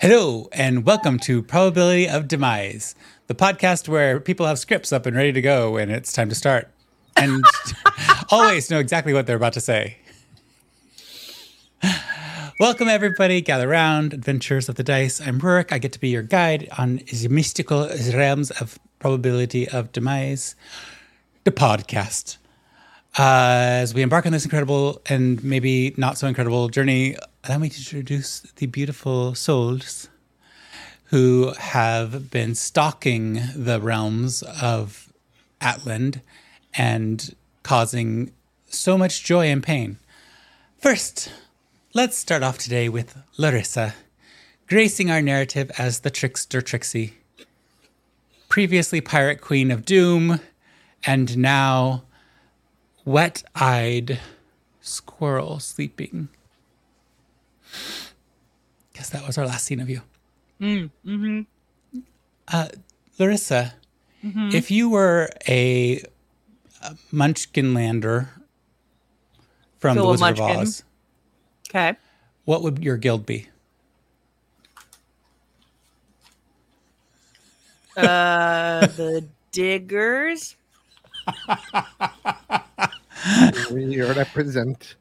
Hello, and welcome to Probability of Demise, the podcast where people have scripts up and ready to go, and it's time to start. And always know exactly what they're about to say. Welcome, everybody. Gather round. Adventures of the Dice. I'm Rurik. I get to be your guide on the mystical realms of Probability of Demise, the podcast. Uh, as we embark on this incredible and maybe not so incredible journey, allow me to introduce the beautiful souls who have been stalking the realms of Atland and causing so much joy and pain. First, let's start off today with Larissa, gracing our narrative as the trickster Trixie. Previously Pirate Queen of Doom, and now wet eyed squirrel sleeping. Guess that was our last scene of you. Mm, mm-hmm. Uh, Larissa, if you were a, a Munchkinlander from Phil the Wizard of Oz, Okay. what would your guild be? Uh, the diggers. We represent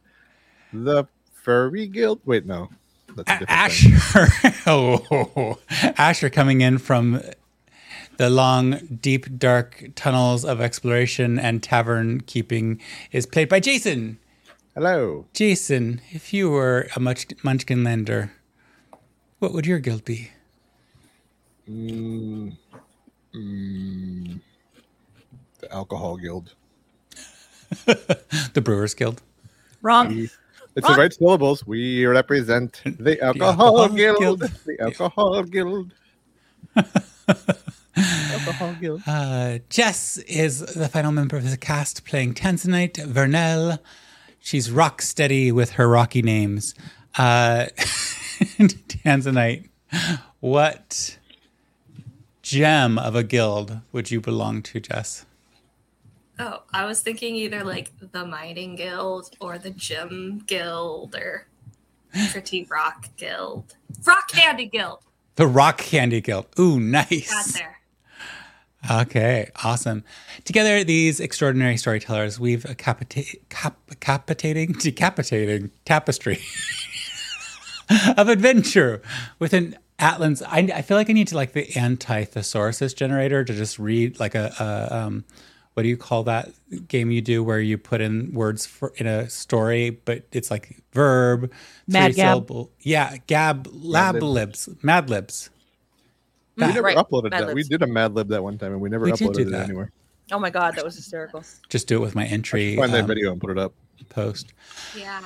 the furry guild. Wait, no, that's a A- different thing. Asher, oh, Asher coming in from the long, deep, dark tunnels of exploration and tavern keeping is played by Jason. Hello. Jason, if you were a Munch- Munchkinlander, what would your guild be? Mm, mm, the alcohol guild. The Brewers Guild. Wrong. It's the right syllables. We represent the alcohol, alcohol guild. guild. The alcohol guild. alcohol guild. Uh, Jess is the final member of the cast playing Tanzanite Vernell. She's rock steady with her rocky names. Uh, Tanzanite, what gem of a guild would you belong to, Jess? Oh, I was thinking either like the Mining Guild or the Gym Guild or Pretty Rock Guild. Rock Candy Guild. The Rock Candy Guild. Ooh, nice. Got there. Okay, awesome. Together, these extraordinary storytellers weave a capita- cap- capitating, decapitating tapestry of adventure with an Atlan's. I, I feel like I need to like the anti-thesaurus generator to just read like a, a um, what do you call that game you do where you put in words for in a story, but it's like verb, Mad three Gab. syllable. Yeah, gab, lab Mad libs, mad libs. We never Right, uploaded Mad that. We did a Mad Lib that one time, and we never We did uploaded do it that. anywhere. Oh my god, that was hysterical. Just do it with my entry Find that um, video and put it up. post. Yeah.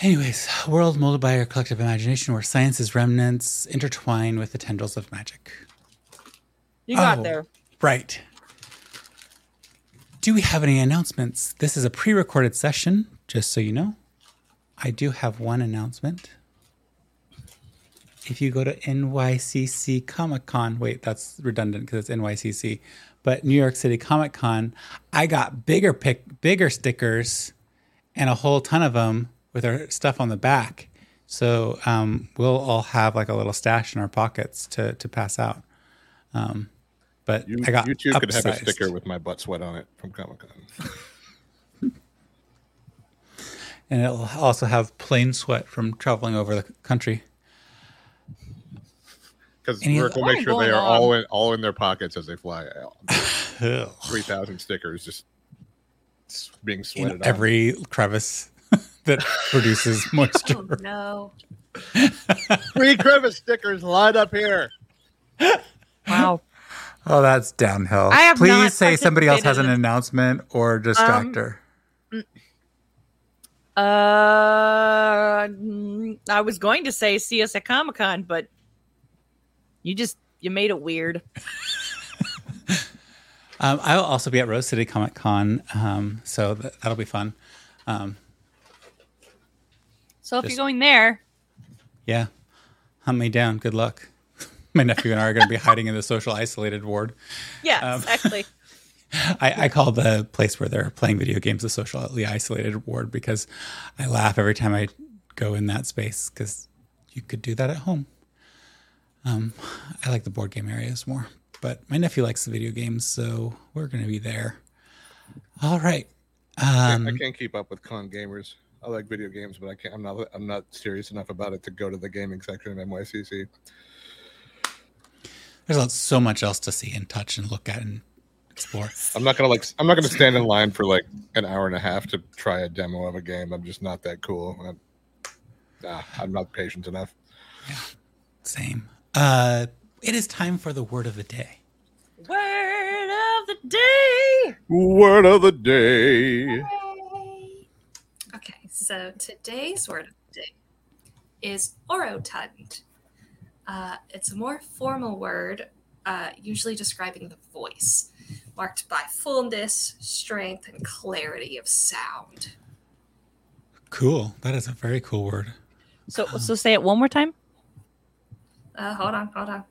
Anyways, a world molded by our collective imagination where science's remnants intertwine with the tendrils of magic. You got Oh. there. Right. Do we have any announcements? This is a pre recorded session, just so you know. I do have one announcement. If you go to NYCC Comic Con, wait, that's redundant because it's NYCC, but New York City Comic Con, I got bigger pick, bigger stickers and a whole ton of them with our stuff on the back. So um, we'll all have like a little stash in our pockets to to pass out. Um, but You, I got you two could have a sticker with my butt sweat on it from Comic Con. and it'll also have plain sweat from traveling over the country. Because Any- Rick will What make sure they are on? all in all in their pockets as they fly out. Three thousand stickers just s- being In sweated on. every crevice that produces Oh moisture. no. Three crevice stickers lined up here. Wow. Oh, that's downhill. I have Please not say somebody else has an announcement or distract Um, her. Uh, I was going to say see us at Comic Con, but you just you made it weird. Um, I'll also be at Rose City Comic Con, um, so th- that'll be fun. Um, So if Just- you're going there, yeah, hunt me down. Good luck. My nephew and I are going to be hiding in the social isolated ward. yeah, Um, exactly. I, I call the place where they're playing video games the socially isolated ward because I laugh every time I go in that space because you could do that at home. Um, I like the board game areas more, but my nephew likes the video games, so we're going to be there. All right. Um, I can't keep up with con gamers. I like video games, but I can't. I'm not. I'm not serious enough about it to go to the gaming section of NYCC. There's lots- so much else to see and touch and look at and explore. I'm not gonna like. I'm not gonna stand in line for like an hour and a half to try a demo of a game. I'm just not that cool. I'm, ah, I'm not patient enough. Same. Uh, it is time for the word of the day. Word of the day. Word of the day. Okay, so today's word of the day is orotund. Uh, it's a more formal word, uh, usually describing the voice, marked by fullness, strength, and clarity of sound. Cool. That is a very cool word. So so say it one more time. Uh, hold on, hold on.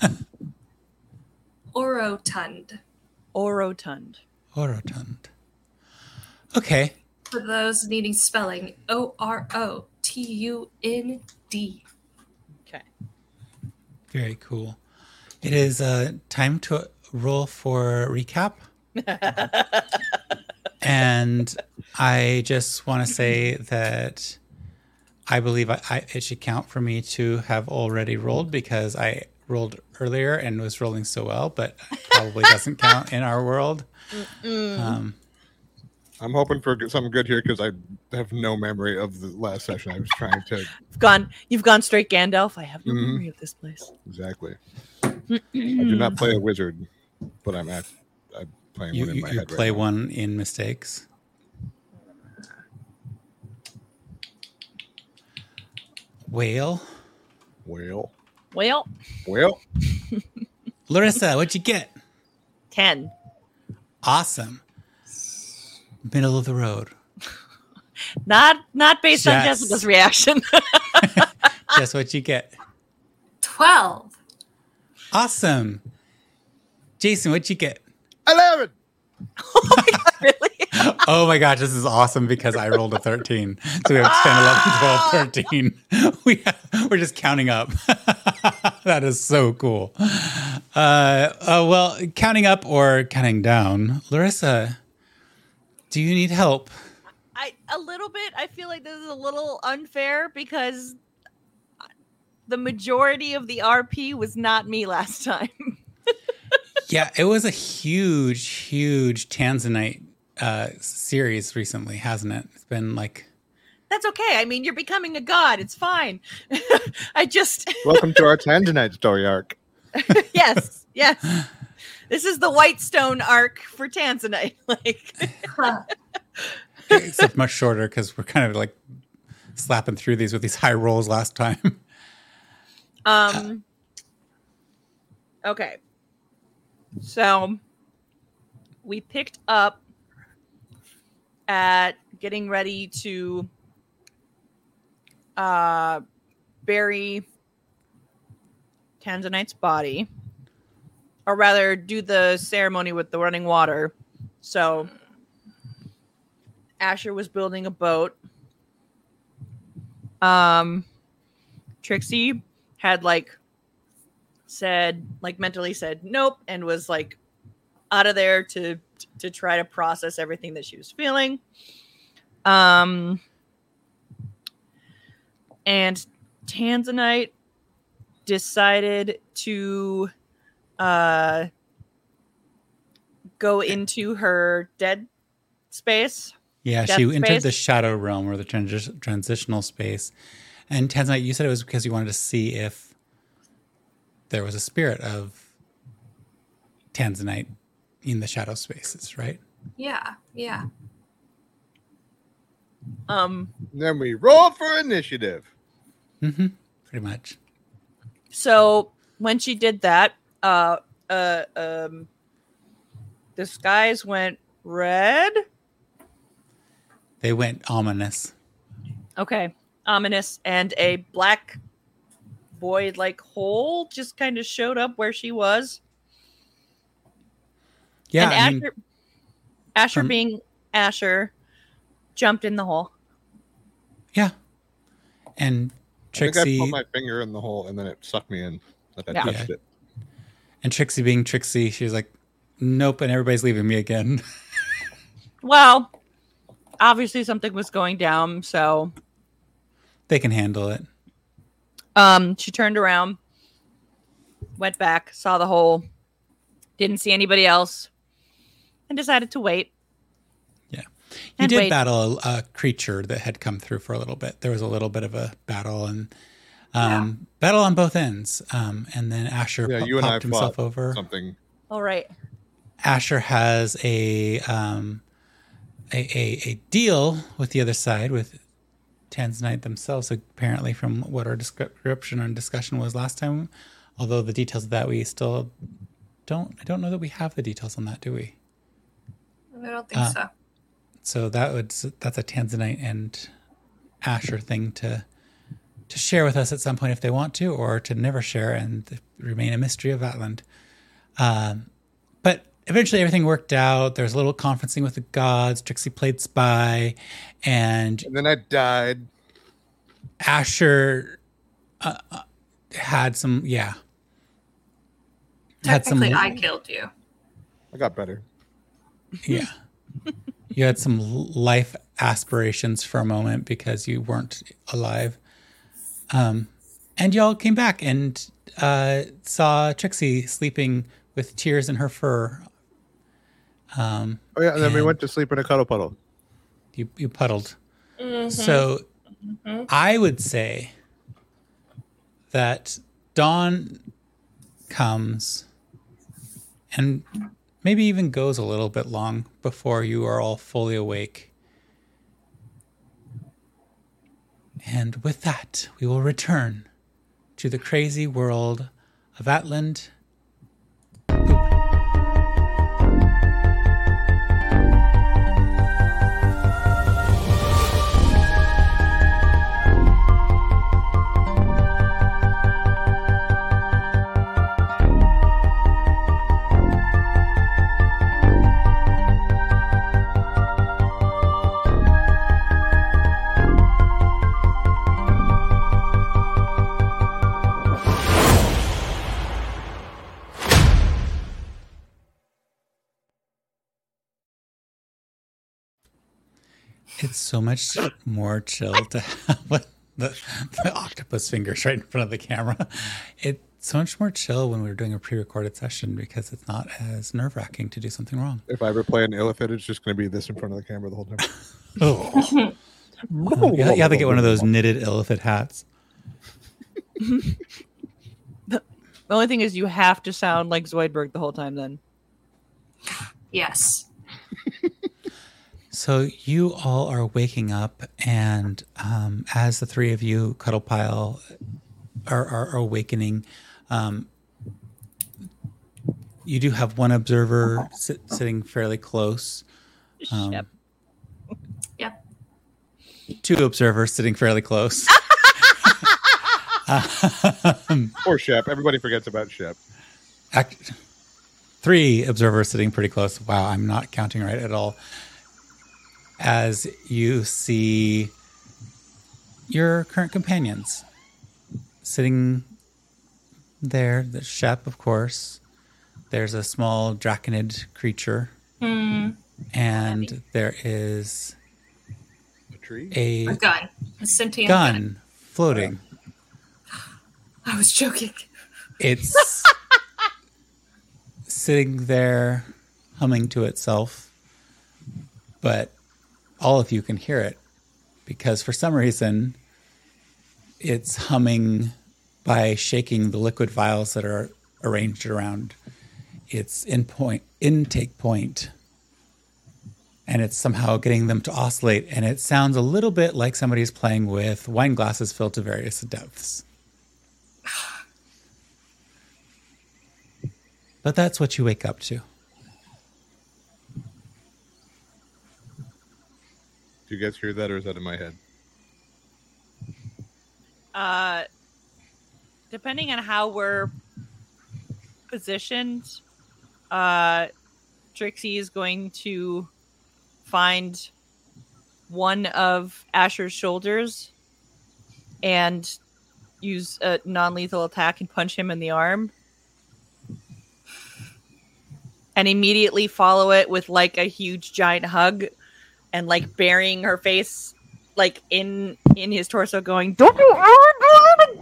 orotund. Orotund. Orotund. Okay. For those needing spelling, O R O T U N D. Very cool. It is uh, time to roll for recap. and I just want to say that I believe I, I, it should count for me to have already rolled because I rolled earlier and was rolling so well, but probably doesn't count in our world. Um, I'm hoping for something good here because I have no memory of the last session. I was trying to You've gone you've gone straight Gandalf. I have no Mhm. memory of this place. exactly. I do not play a wizard, but I'm at. I'm playing you one in you, my you head play right now. one in mistakes. Whale. Well, Well, well, Larissa, what'd you get? ten. Awesome. Middle of the road. Not not based on Yes. Jessica's reaction. Guess what you get? 12. Awesome. Jason, what'd you get? eleven. Oh my god, really? Oh my gosh, this is awesome because I rolled a 13. So we have 10, 11, 12, 13. We have, we're just counting up. that is so cool. Uh, uh, well, counting up or counting down. Larissa, do you need help? I a little bit. I feel like this is a little unfair because the majority of the RP was not me last time. Yeah, it was a huge, huge Tanzanite uh, series recently, hasn't it? It's been like That's okay. I mean, you're becoming a god. It's fine. I just Welcome to our Tanzanite story arc. yes, yes. This is the Whitestone arc for Tanzanite. Like except much shorter because we're kind of like slapping through these with these high rolls last time. Um. Okay. So we picked up at getting ready to uh bury Tanzanite's body, or rather, do the ceremony with the running water. So Asher was building a boat. Um, Trixie had like said like mentally said nope and was like out of there to to try to process everything that she was feeling um and tanzanite decided to uh go into her dead space Yeah, Death she entered space? the shadow realm or the transi- transitional space. And Tanzanite, you said it was because you wanted to see if there was a spirit of Tanzanite in the shadow spaces, right? Yeah, yeah. um Then we roll for initiative. Mm-hmm. Pretty much. So when she did that, uh, uh, um, the skies went red. They went ominous. Okay, ominous, and a black void-like hole just kind of showed up where she was. Yeah, and I mean, Asher, Asher from- being Asher, jumped in the hole. yeah. And I think I put my finger in the hole and then it sucked me in. Like I Yeah. touched it. And Trixie being Trixie, she's like, "Nope," and everybody's leaving me again. Well, obviously something was going down, so they can handle it. um she turned around, went back, saw the hole, didn't see anybody else, and decided to wait. Yeah, you did wait. battle a, a creature that had come through for a little bit. There was a little bit of a battle and um, battle on both ends. Um, and then Asher Yeah, po- you and I popped himself over. Something. All right. Asher has a, um, a, a a deal with the other side with Tanzanite themselves. Apparently, from what our description and discussion was last time, although the details of that we still don't. I don't know that we have the details on that, do we? I don't think Uh, so. So that would that's a Tanzanite and Asher thing to to share with us at some point if they want to, or to never share and remain a mystery of Atland. Um, but eventually everything worked out. There was a little conferencing with the gods. Trixie played spy, and And then I died. Asher uh, uh, had some yeah. Had some Technically, I killed you. I got better. yeah. You had some life aspirations for a moment because you weren't alive. Um, and y'all came back and uh, saw Trixie sleeping with tears in her fur. Um, Oh yeah, and then we went to sleep in a cuddle puddle. you, you puddled. Mm-hmm. So I would say that dawn comes and maybe even goes a little bit long before you are all fully awake. And with that, we will return to the crazy world of Atland. It's so much more chill to have the, the octopus fingers right in front of the camera. It's so much more chill when we're doing a pre-recorded session because it's not as nerve-wracking to do something wrong. If I ever play an illithid, it's just going to be this in front of the camera the whole time. Oh. you have to get one of those knitted illithid hats. The only thing is you have to sound like Zoidberg the whole time then. Yes. So you all are waking up, and um, as the three of you, Cuddle Pile, are, are, are awakening, um, you do have one observer sit, sitting fairly close. Um, Yep. Yep. Two observers sitting fairly close. um, Poor Shep. Everybody forgets about Shep. act, three observers sitting pretty close. Wow, I'm not counting right at all. As you see your current companions sitting there, the Shep, of course. There's a small draconid creature, Hmm. and there is A tree? a A gun. A sentient gun. gun floating. I was joking. It's sitting there humming to itself, but all of you can hear it because for some reason it's humming by shaking the liquid vials that are arranged around its in point, intake point and it's somehow getting them to oscillate and it sounds a little bit like somebody's playing with wine glasses filled to various depths But that's what you wake up to. You guys hear that, or is that in my head? Uh, depending on how we're positioned, uh, Trixie is going to find one of Asher's shoulders and use a non-lethal attack and punch him in the arm. And immediately follow it with like a huge giant hug and like burying her face like in in his torso going, Don't you ever do it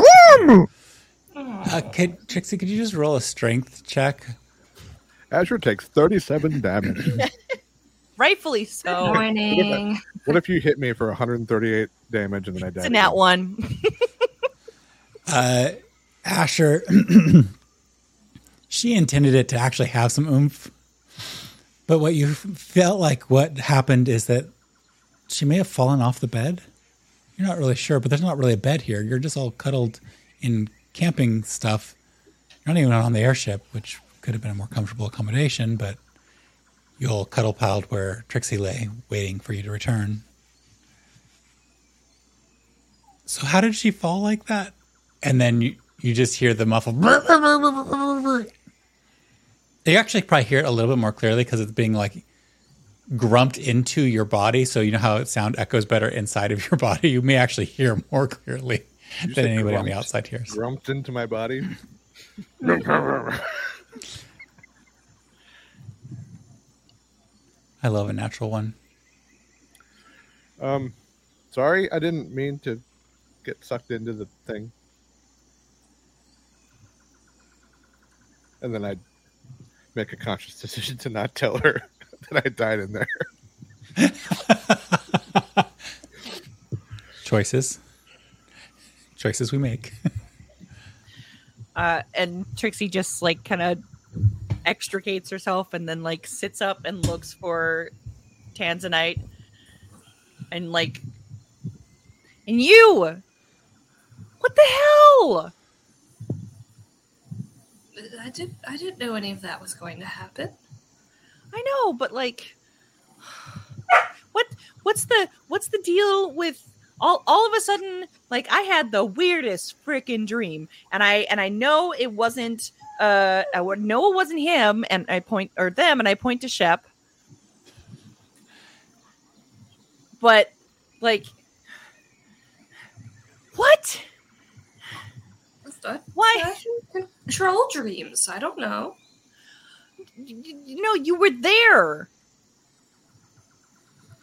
again! Uh, could, Trixie, could you just roll a strength check? Asher takes 37 damage. Rightfully Good so. morning. what if you hit me for 138 damage and then I die? It's a nat one. Uh, Asher, she intended it to actually have some oomph. But what you felt like what happened is that she may have fallen off the bed. You're not really sure, but there's not really a bed here. You're just all cuddled in camping stuff. You're not even on the airship, which could have been a more comfortable accommodation, but you all cuddle piled where Trixie lay, waiting for you to return. So how did she fall like that? And then you, you just hear the muffled. You actually probably hear it a little bit more clearly because it's being like grumped into your body. So you know how sound echoes better inside of your body. You may actually hear more clearly you than anybody on the outside hears. Grumped into my body. I love a natural one. Um, sorry, I didn't mean to get sucked into the thing. And then I'd make a conscious decision to not tell her that I died in there. Choices. Choices we make. Uh, and Trixie just like kind of extricates herself and then like sits up and looks for Tanzanite and like and you what the hell I did. I didn't know any of that was going to happen. I know but like what what's the what's the deal with all all of a sudden like I had the weirdest freaking dream and I and I know it wasn't uh I know it wasn't him and I point or them and I point to Shep but like what I- why I control dreams. I don't know. No you were there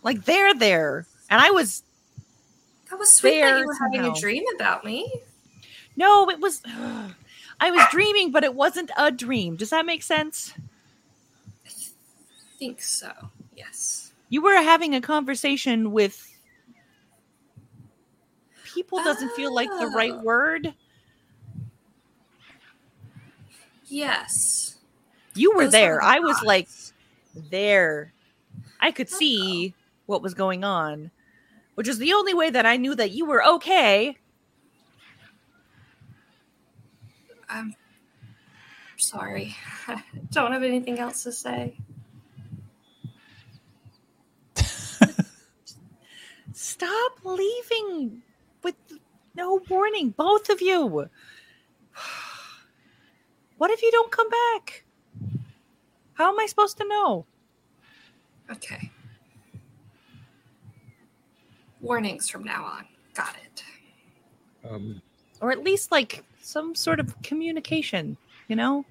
like there there and i was That was sweet that you were having somehow. a dream about me. no it was i was dreaming but it wasn't a dream does that make sense I think so. Yes. you were having a conversation with people doesn't feel like the right Oh. word Yes. you were Those there i was like there i could see what was going on which is the only way that i knew that you were okay I'm sorry. I don't have anything else to say. Stop leaving with no warning, both of you. What if you don't come back? How am I supposed to know? Okay. Warnings from now on. Got it. Um, Or at least like some sort of communication, you know?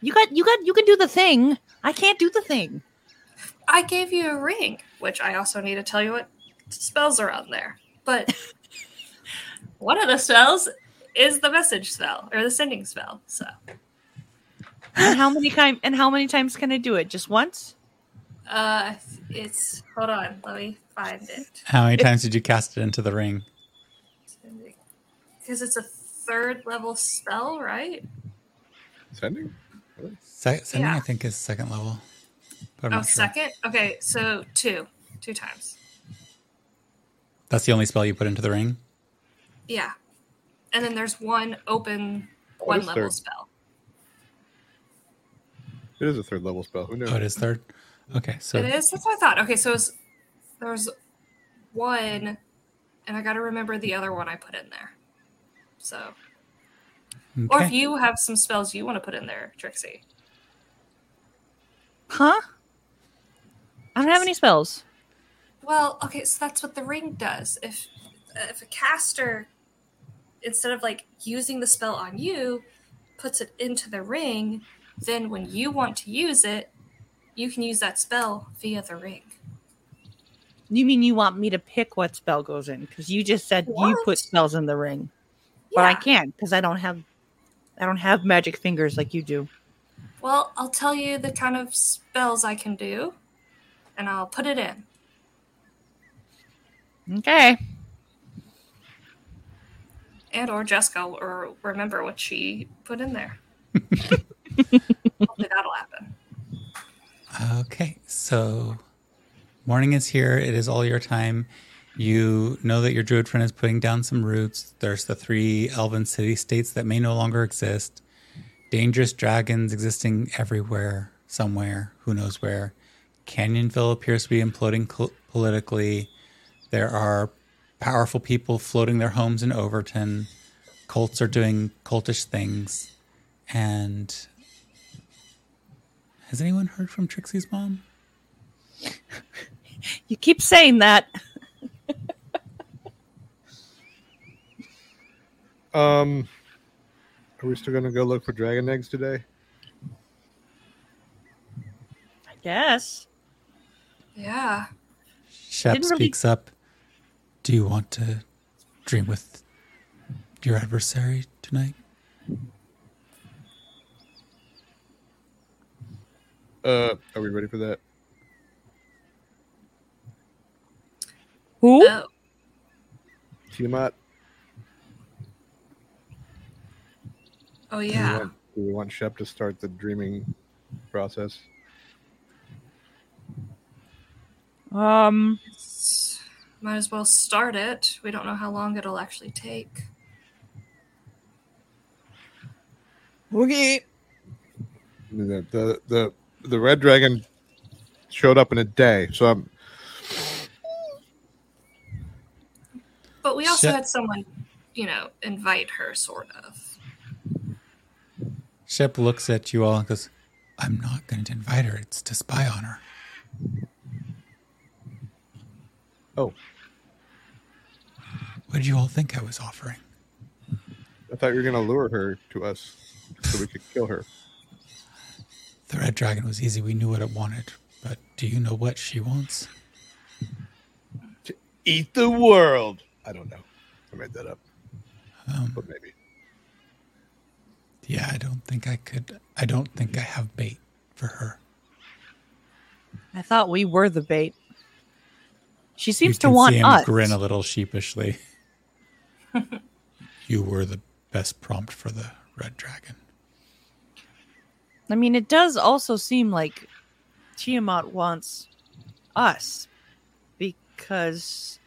You got you got you can do the thing. I can't do the thing. I gave you a ring, which I also need to tell you what spells are on there. But one of the spells is the message spell or the sending spell. So And how many time and how many times can I do it? Just once? uh it's hold on, let me find it. How many times did you cast it into the ring? Because it's a third level spell, right? sending? Se- sending, Yeah. I think, is second level. But I'm Oh, sure. second? Okay, so two. Two times. That's the only spell you put into the ring. Yeah. And then there's one open Oh, one it's level third. spell. It is a third level spell. Who knows? Oh, it is third. Okay, so It is? That's what I thought. Okay, so it's, there's one, and I got to remember the other one I put in there. So, or if you have some spells you want to put in there, Trixie. Huh? I don't have any spells. Well, okay, so that's what the ring does. If if a caster instead of like using the spell on you, puts it into the ring, then when you want to use it, you can use that spell via the ring. You mean you want me to pick what spell goes in? Because you just said you put spells in the ring, but I can't because I don't have, I don't have magic fingers like you do. Well, I'll tell you the kind of spells I can do, and I'll put it in. Okay. And or Jessica will or remember what she put in there. Hopefully that'll happen. Okay, so morning is here. It is all your time. You know that your druid friend is putting down some roots. There's the three elven city states that may no longer exist. Dangerous dragons existing everywhere, somewhere, who knows where. Canyonville appears to be imploding col- politically. There are powerful people floating their homes in Overton. Cults are doing cultish things. And has anyone heard from Trixie's mom? You keep saying that. Um, are we still gonna go look for dragon eggs today? I guess. Yeah. Shep Didn't really- speaks up. Do you want to dream with your adversary tonight? Uh, are we ready for that? Who? Oh, Tiamat? oh Do we yeah. want, do we want Shep to start the dreaming process? Um. It's- Might as well start it. We don't know how long it'll actually take. Okay. The the the, the red dragon showed up in a day, so I'm But we also Shit. had someone, you know, invite her, sort of. Shep looks at you all and goes, I'm not going to invite her. It's to spy on her. oh, What did you all think I was offering? I thought you were gonna lure her to us so we could kill her. The red dragon was easy. We knew what it wanted. But do you know what she wants? To eat the world. I don't know. I made that up, Um, but maybe. yeah, I don't think I could. I don't think I have bait for her. I thought we were the bait. She seems you to can want see him us. grin a little sheepishly. you were the best prompt for the red dragon. I mean, it does also seem like Tiamat wants us because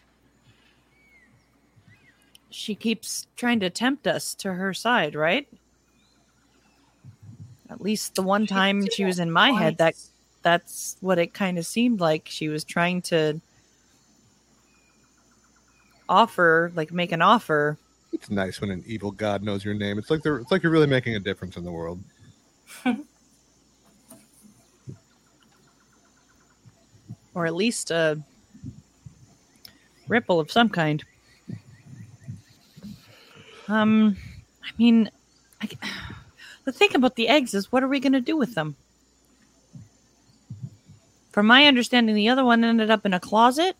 she keeps trying to tempt us to her side, right? At least the one time she was in my head, that that's what it kind of seemed like. She was trying to offer, like make an offer. It's nice when an evil god knows your name. It's like they're it's like you're really making a difference in the world. or at least a ripple of some kind. Um, I mean, I, the thing about the eggs is, what are we going to do with them? From my understanding, the other one ended up in a closet.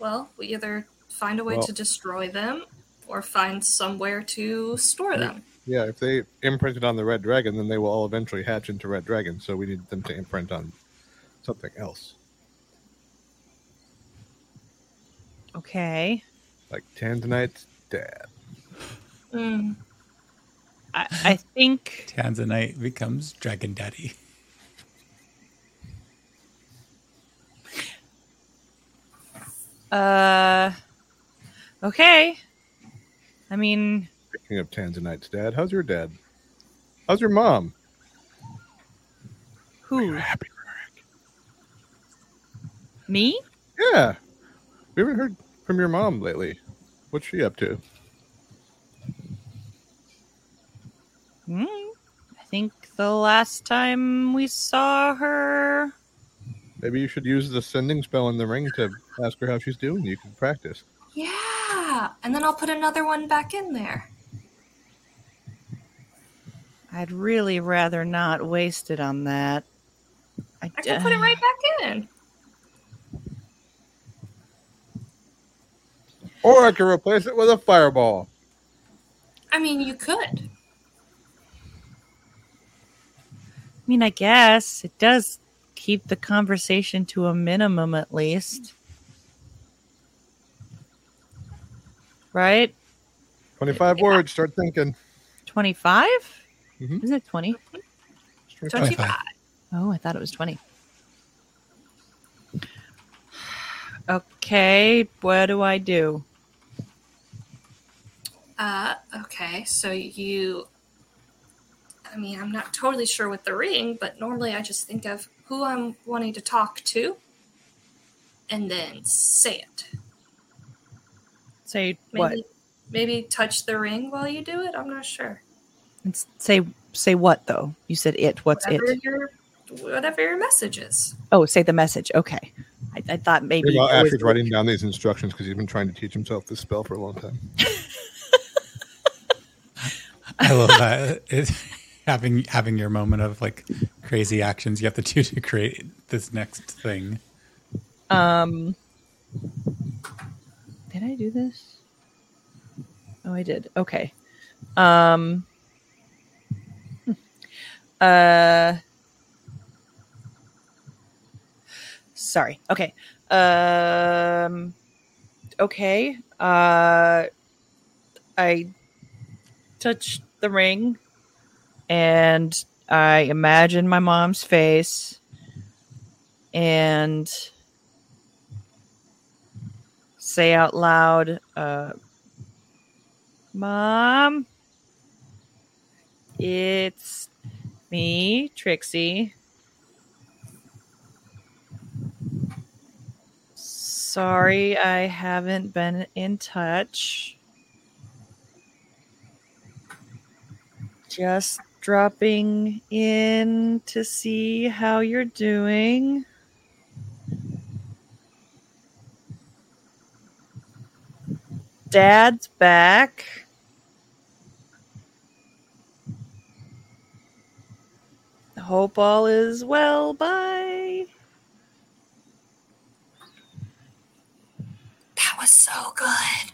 Well, we either find a way Well- to destroy them or find somewhere to store them. Yeah, if they imprinted on the red dragon, then they will all eventually hatch into red dragons. So we need them to imprint on something else, Okay, like Tanzanite's dad. Mm. I, I think Tanzanite becomes Dragon Daddy. uh, okay. I mean, Speaking of Tanzanite's dad, how's your dad? How's your mom? who? Happy. Me? Yeah, we haven't heard from your mom lately. What's she up to? Hmm. I think the last time we saw her. Maybe you should use the sending spell in the ring to ask her how she's doing. You can practice. Yeah. Yeah, and then I'll put another one back in there. I'd really rather not waste it on that. I can put it right back in. Or I can replace it with a fireball. I mean, you could. I mean, I guess it does keep the conversation to a minimum at least. Right? 25 Yeah. words. Start thinking. 25? Mhm. Is it 20? 25. Oh, I thought it was 20. Okay, what do I do? Uh, okay, so you. I mean, I'm not totally sure with the ring, but normally I just think of who I'm wanting to talk to and then say it. Say Maybe, what? maybe touch the ring while you do it. I'm not sure. It's- Say say what though? You said it. What's whatever it? your whatever your message is. Oh, say the message. Okay. I, I thought maybe. Meanwhile, it was- Asher's writing down these instructions because he's been trying to teach himself this spell for a long time. I love that. It's having having your moment of like crazy actions you have to do to create this next thing. Um, did I do this? Oh, I did. Okay. Um, hmm. uh, sorry. Okay. Um, okay. Uh, I touched the ring and I imagine my mom's face and say out loud, uh, Mom, it's me, Trixie. Sorry, I haven't been in touch. Just dropping in to see how you're doing. Dad's back. Hope all is well. Bye. That was so good.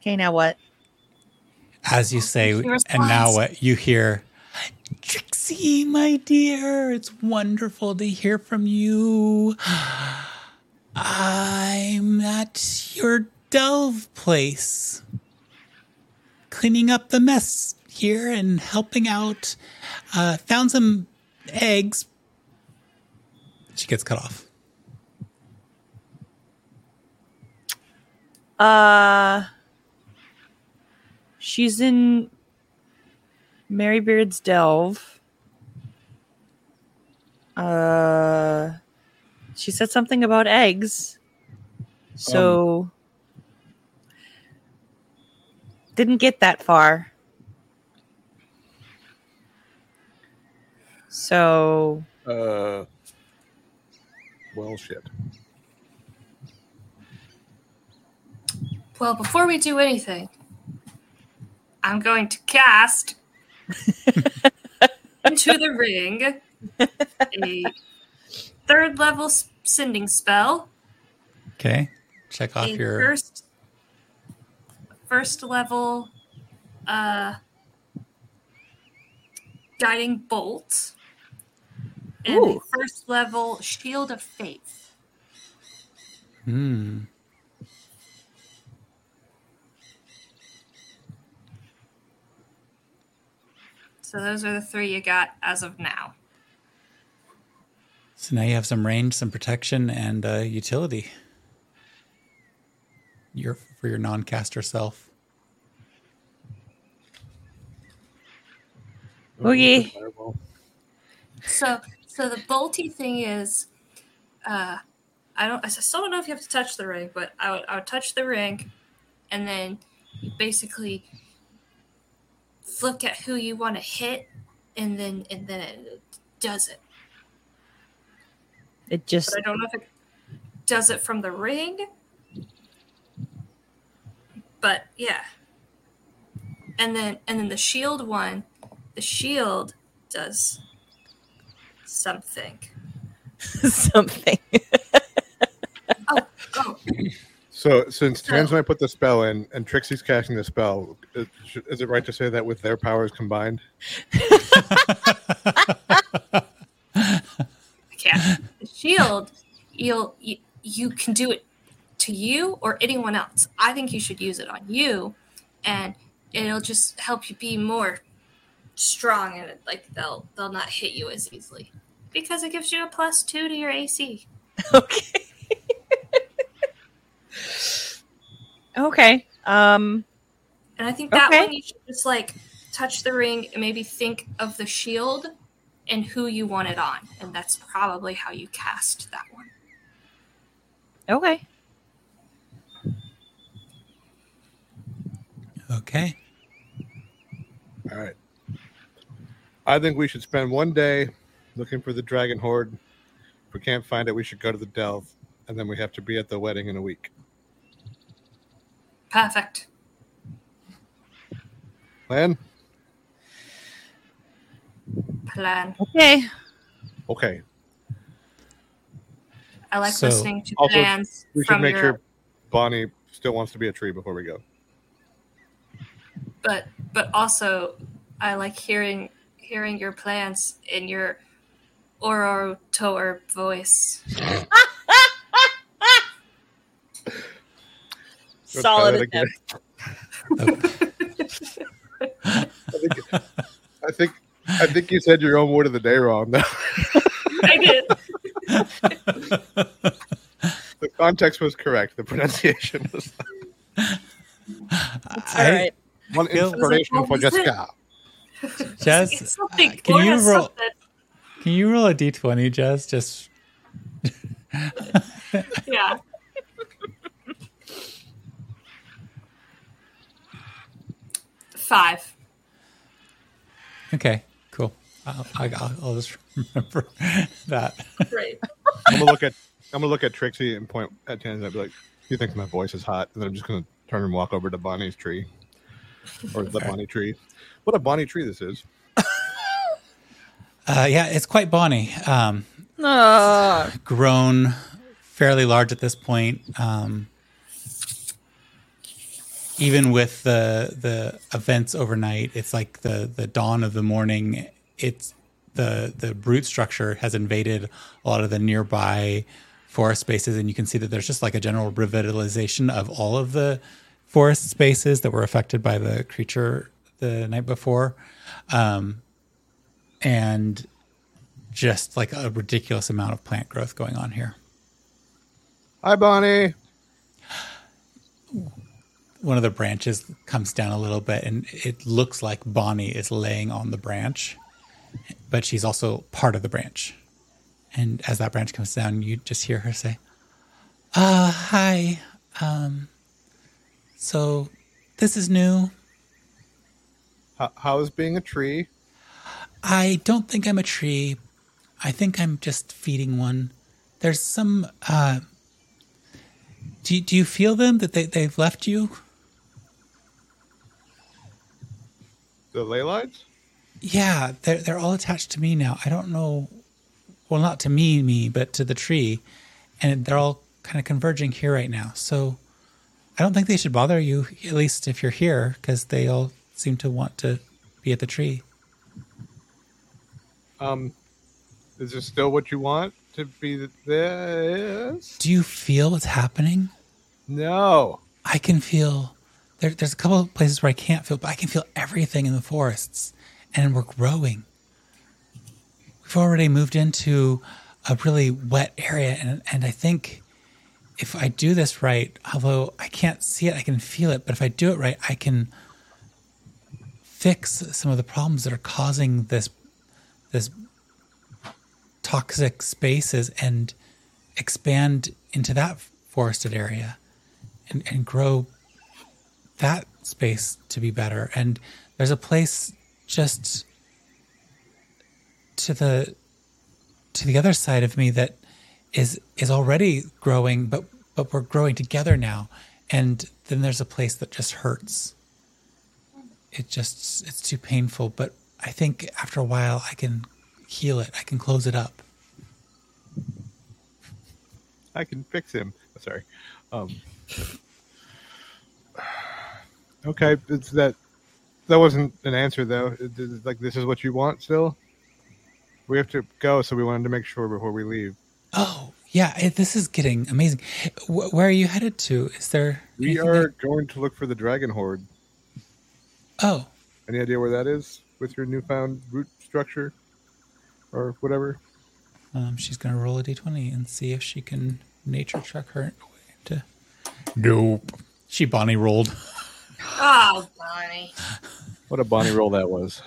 Okay, now what? As you say, and now what you hear, Trixie, my dear, it's wonderful to hear from you. I'm at your delve place, cleaning up the mess here and helping out. Uh, found some eggs. She gets cut off. Uh she's in Marybeard's Delve. Uh she said something about eggs. So didn't get that far. So Uh, well, shit. Well, before we do anything, I'm going to cast into the ring a third level sending spell. Okay. Check off a your. first first level uh guiding bolt and a first level shield of faith Hmm. so those are the three you got as of now So now you have some range, some protection, and uh, utility. Your for your non-caster self. Oogie. So so the bolty thing is uh i don't i still don't know if you have to touch the ring but i would, I would touch the ring and then you basically look at who you want to hit and then and then it does it it just but i don't know if it does it from the ring. But yeah. And then and then the shield one, the shield does something. Something. Oh, oh, So since So- Tanzanite put the spell in and Trixie's casting the spell, uh, is, is it right to say that with their powers combined? I can't. Shield, you'll you, you can do it to you or anyone else. I think you should use it on you, and it'll just help you be more strong and like they'll they'll not hit you as easily because it gives you a plus two to your AC. okay. okay. Um. And I think that Okay. one you should just like touch the ring and maybe think of the shield and who you want it on, and that's probably how you cast that one. Okay. Okay. All right. I think we should spend one day looking for the dragon hoard. If we can't find it, we should go to the delve, and then we have to be at the wedding in a week. Perfect. Plan? Plan. Okay. Okay. I like So- listening to Also, plans We should from make your, sure Bonnie still wants to be a tree before we go. but but also I like hearing hearing your plans in your orator voice. Solid again. attempt. I think, I think I think you said your own word of the day wrong. though. I did. the context was correct. The pronunciation was All I- one Feel- inspiration for What it? Jessica. Jess, uh, can you roll- something. Can you roll a d20, Jess? Just Yeah. Five. okay, cool. I'll, I'll, I'll just remember that. Great. I'm gonna look at I'm gonna look at Trixie and point at Tans and I'll be like, "You think my voice is hot?" And then I'm just gonna turn and walk over to Bonnie's tree, or the Bonnie tree. What a Bonnie tree this is! Uh, yeah, it's quite Bonnie. Um, Ah. grown fairly large at this point. Um, even with the the events overnight, it's like the the dawn of the morning. It's the the root structure has invaded a lot of the nearby forest spaces, and you can see that there's just like a general revitalization of all of the forest spaces that were affected by the creature the night before, um, and just like a ridiculous amount of plant growth going on here. Hi, Bonnie. one of the branches comes down a little bit and it looks like Bonnie is laying on the branch, but she's also part of the branch. And as that branch comes down, you just hear her say, Uh, hi. Um, so this is new. How, how is being a tree? I don't think I'm a tree. I think I'm just feeding one. There's some, uh, do, you- do you feel them that they, they've left you? The ley lines? Yeah, they're they're all attached to me now. I don't know, well, not to me, me, but to the tree, and they're all kind of converging here right now. So, I don't think they should bother you, at least if you're here, because they all seem to want to be at the tree. Um, is this still what you want to be? This? Do you feel what's happening? No. I can feel. There, there's a couple of places where I can't feel, but I can feel everything in the forests, and we're growing. We've already moved into a really wet area, and and I think if I do this right, although I can't see it, I can feel it. But if I do it right, I can fix some of the problems that are causing this this toxic spaces and expand into that forested area and, and grow that space to be better. And there's a place just to the to the other side of me that is is already growing, but but we're growing together now. And then there's a place that just hurts. It just it's too painful, but I think after a while I can heal it. I can close it up. I can fix him. Sorry. Um, okay, it's that. That wasn't an answer though. Like this is what you want still. We have to go, so we wanted to make sure before we leave. Oh, yeah, it, this is getting amazing. Wh- where are you headed to? Is there We are that- going to look for the dragon hoard. Oh, Any idea where that is with your newfound root structure, or whatever? um, she's going to roll a d20 and see if she can nature check her way into Nope. She Bonnie rolled. Oh, Bonnie. What a Bonnie roll that was.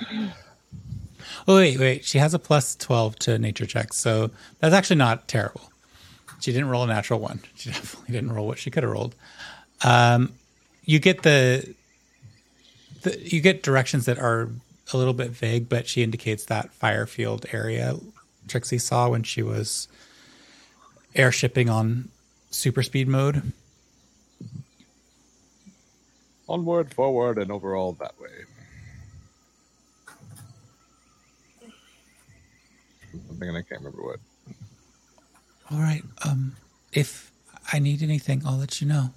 Oh wait, wait. She has a plus twelve to nature checks, so that's actually not terrible. She didn't roll a natural one. She definitely didn't roll what she could have rolled. Um, you get the, the you get directions that are a little bit vague, but she indicates that fire field area Trixie saw when she was airshipping on super speed mode. Onward, forward, and overall that way. I'm thinking I can't remember what. All right. Um, if I need anything, I'll let you know.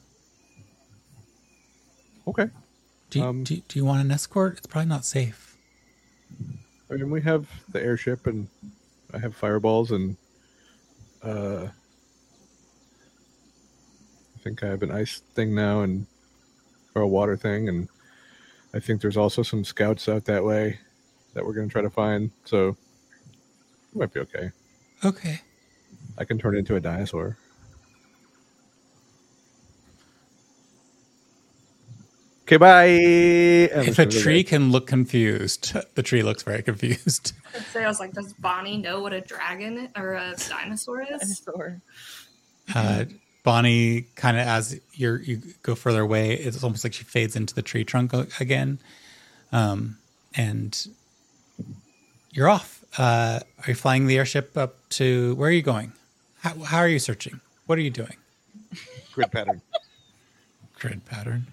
Okay. Do you, Um, do, do you want an escort? It's probably not safe. I mean, we have the airship, and I have fireballs, and uh, I think I have an ice thing now, and or a water thing, and I think there's also some scouts out that way that we're going to try to find. So it might be okay. Okay. I can turn into a dinosaur. Okay, bye. And If I'm a tree go. can look confused, the tree looks very confused. I'd say I was like, does Bonnie know what a dragon or a dinosaur is? Dinosaur. Uh, Bonnie, kind of as you you go further away, it's almost like she fades into the tree trunk again, um, and you're off. Uh, are you flying the airship up to where are you going? How, how are you searching? What are you doing? grid pattern. Grid pattern.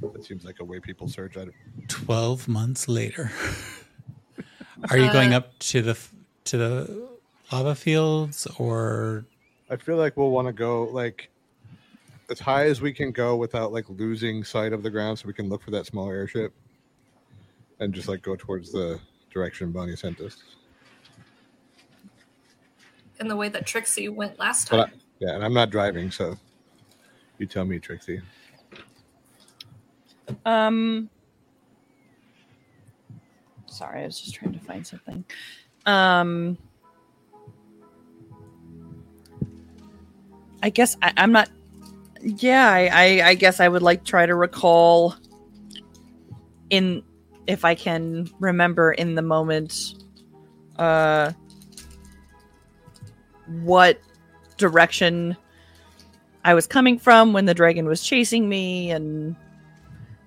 That seems like a way people search. I 12 months later are you going Uh, up to the to the lava fields or I feel like we'll want to go like as high as we can go without like losing sight of the ground, so we can look for that small airship, and just like go towards the direction Bonnie sent us. In the way that Trixie went last But time. I, yeah, and I'm not driving, so you tell me, Trixie. Um, sorry, I was just trying to find something. Um, I guess I, I'm not. Yeah, I, I, I guess I would like try to recall in if I can remember in the moment, uh, what direction I was coming from when the dragon was chasing me and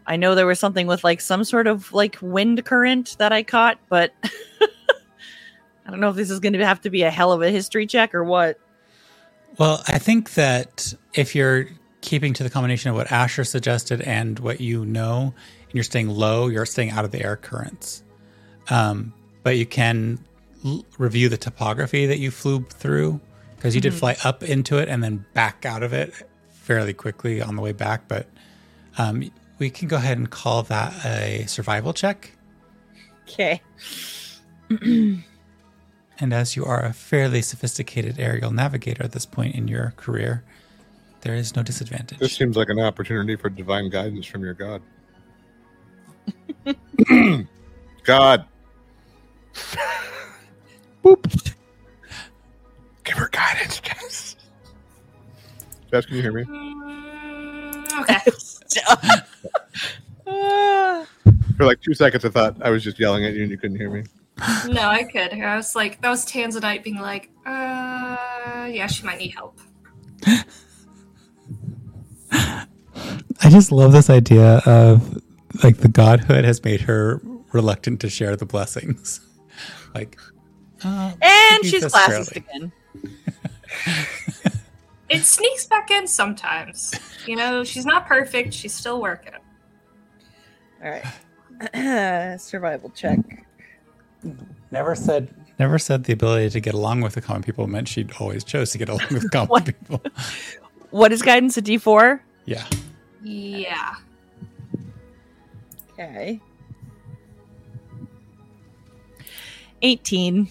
I know there was something with like some sort of like wind current that I caught, but I don't know if this is going to have to be a hell of a history check or what. Well i think that if you're keeping to the combination of what asher suggested and what you know and you're staying low you're staying out of the air currents. Um, but you can l- review the topography that you flew through because you did fly up into it and then back out of it fairly quickly on the way back but um, we can go ahead and call that a survival check. Okay. And as you are a fairly sophisticated aerial navigator at this point in your career, there is no disadvantage. This seems like an opportunity for divine guidance from your god. god. Boop. Give her guidance, Jess. Jess, can you hear me? Mm, okay. For like two seconds, I thought I was just yelling at you and you couldn't hear me. No, I could. I was like, that was Tanzanite being like, uh, yeah, she might need help. I just love this idea of like the godhood has made her reluctant to share the blessings. like, uh, and she's this classist again. It sneaks back in sometimes. You know, she's not perfect. She's still working. All right. Survival check. Never said never said the ability to get along with the common people meant she always chose to get along with common What? people. What is guidance? A D4? Yeah. Yeah. Okay. 18.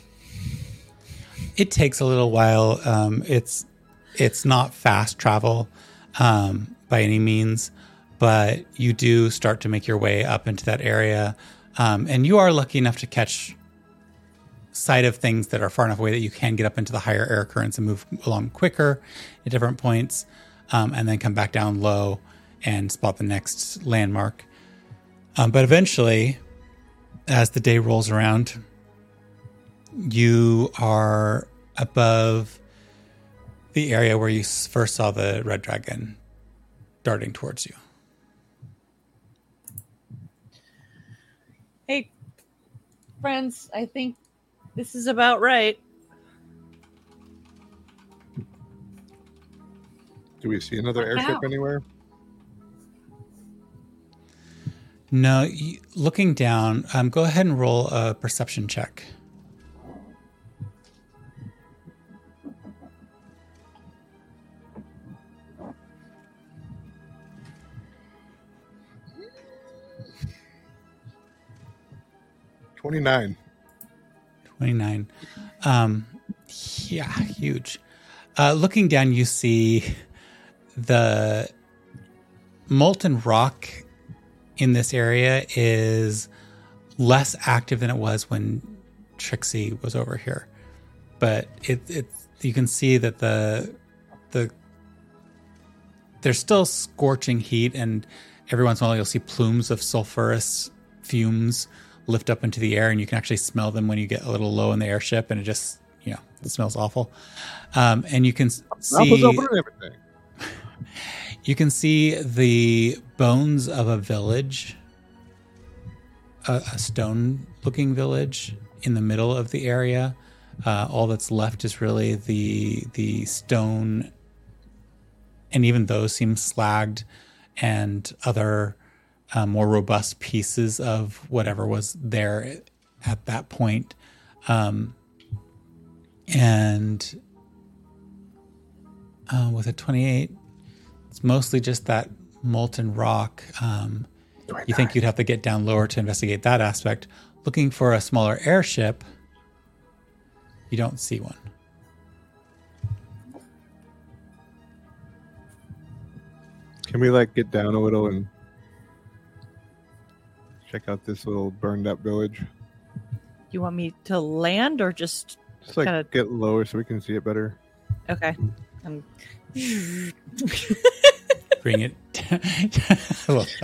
It takes a little while. Um, it's it's not fast travel um, by any means, but you do start to make your way up into that area, um, and you are lucky enough to catch sight of things that are far enough away that you can get up into the higher air currents and move along quicker at different points, um, and then come back down low and spot the next landmark. Um, but eventually, as the day rolls around, you are above the area where you first saw the red dragon darting towards you. Hey, friends, I think this is about right. Do we see another Look airship out. anywhere? No, you, looking down, um, go ahead and roll a perception check. Twenty-nine. 29. Um, yeah, huge. Uh, looking down, you see the molten rock in this area is less active than it was when Trixie was over here. But it, it you can see that the the there's still scorching heat, and every once in a while you'll see plumes of sulfurous fumes lift up into the air, and you can actually smell them when you get a little low in the airship, and it just you know it smells awful. Um, and you can s- Mouth was see everything. you can see the bones of a village, a, a stone-looking village in the middle of the area. Uh, all that's left is really the the stone, and even those seem slagged, and other uh, more robust pieces of whatever was there at that point. Um, and uh, with a twenty-eight, it's mostly just that molten rock. Um, you think you'd have to get down lower to investigate that aspect. Looking for a smaller airship, you don't see one. Can we like get down a little and check out this little burned up village? You want me to land or just Just like Kinda- get lower so we can see it better. okay? Um, Bring it.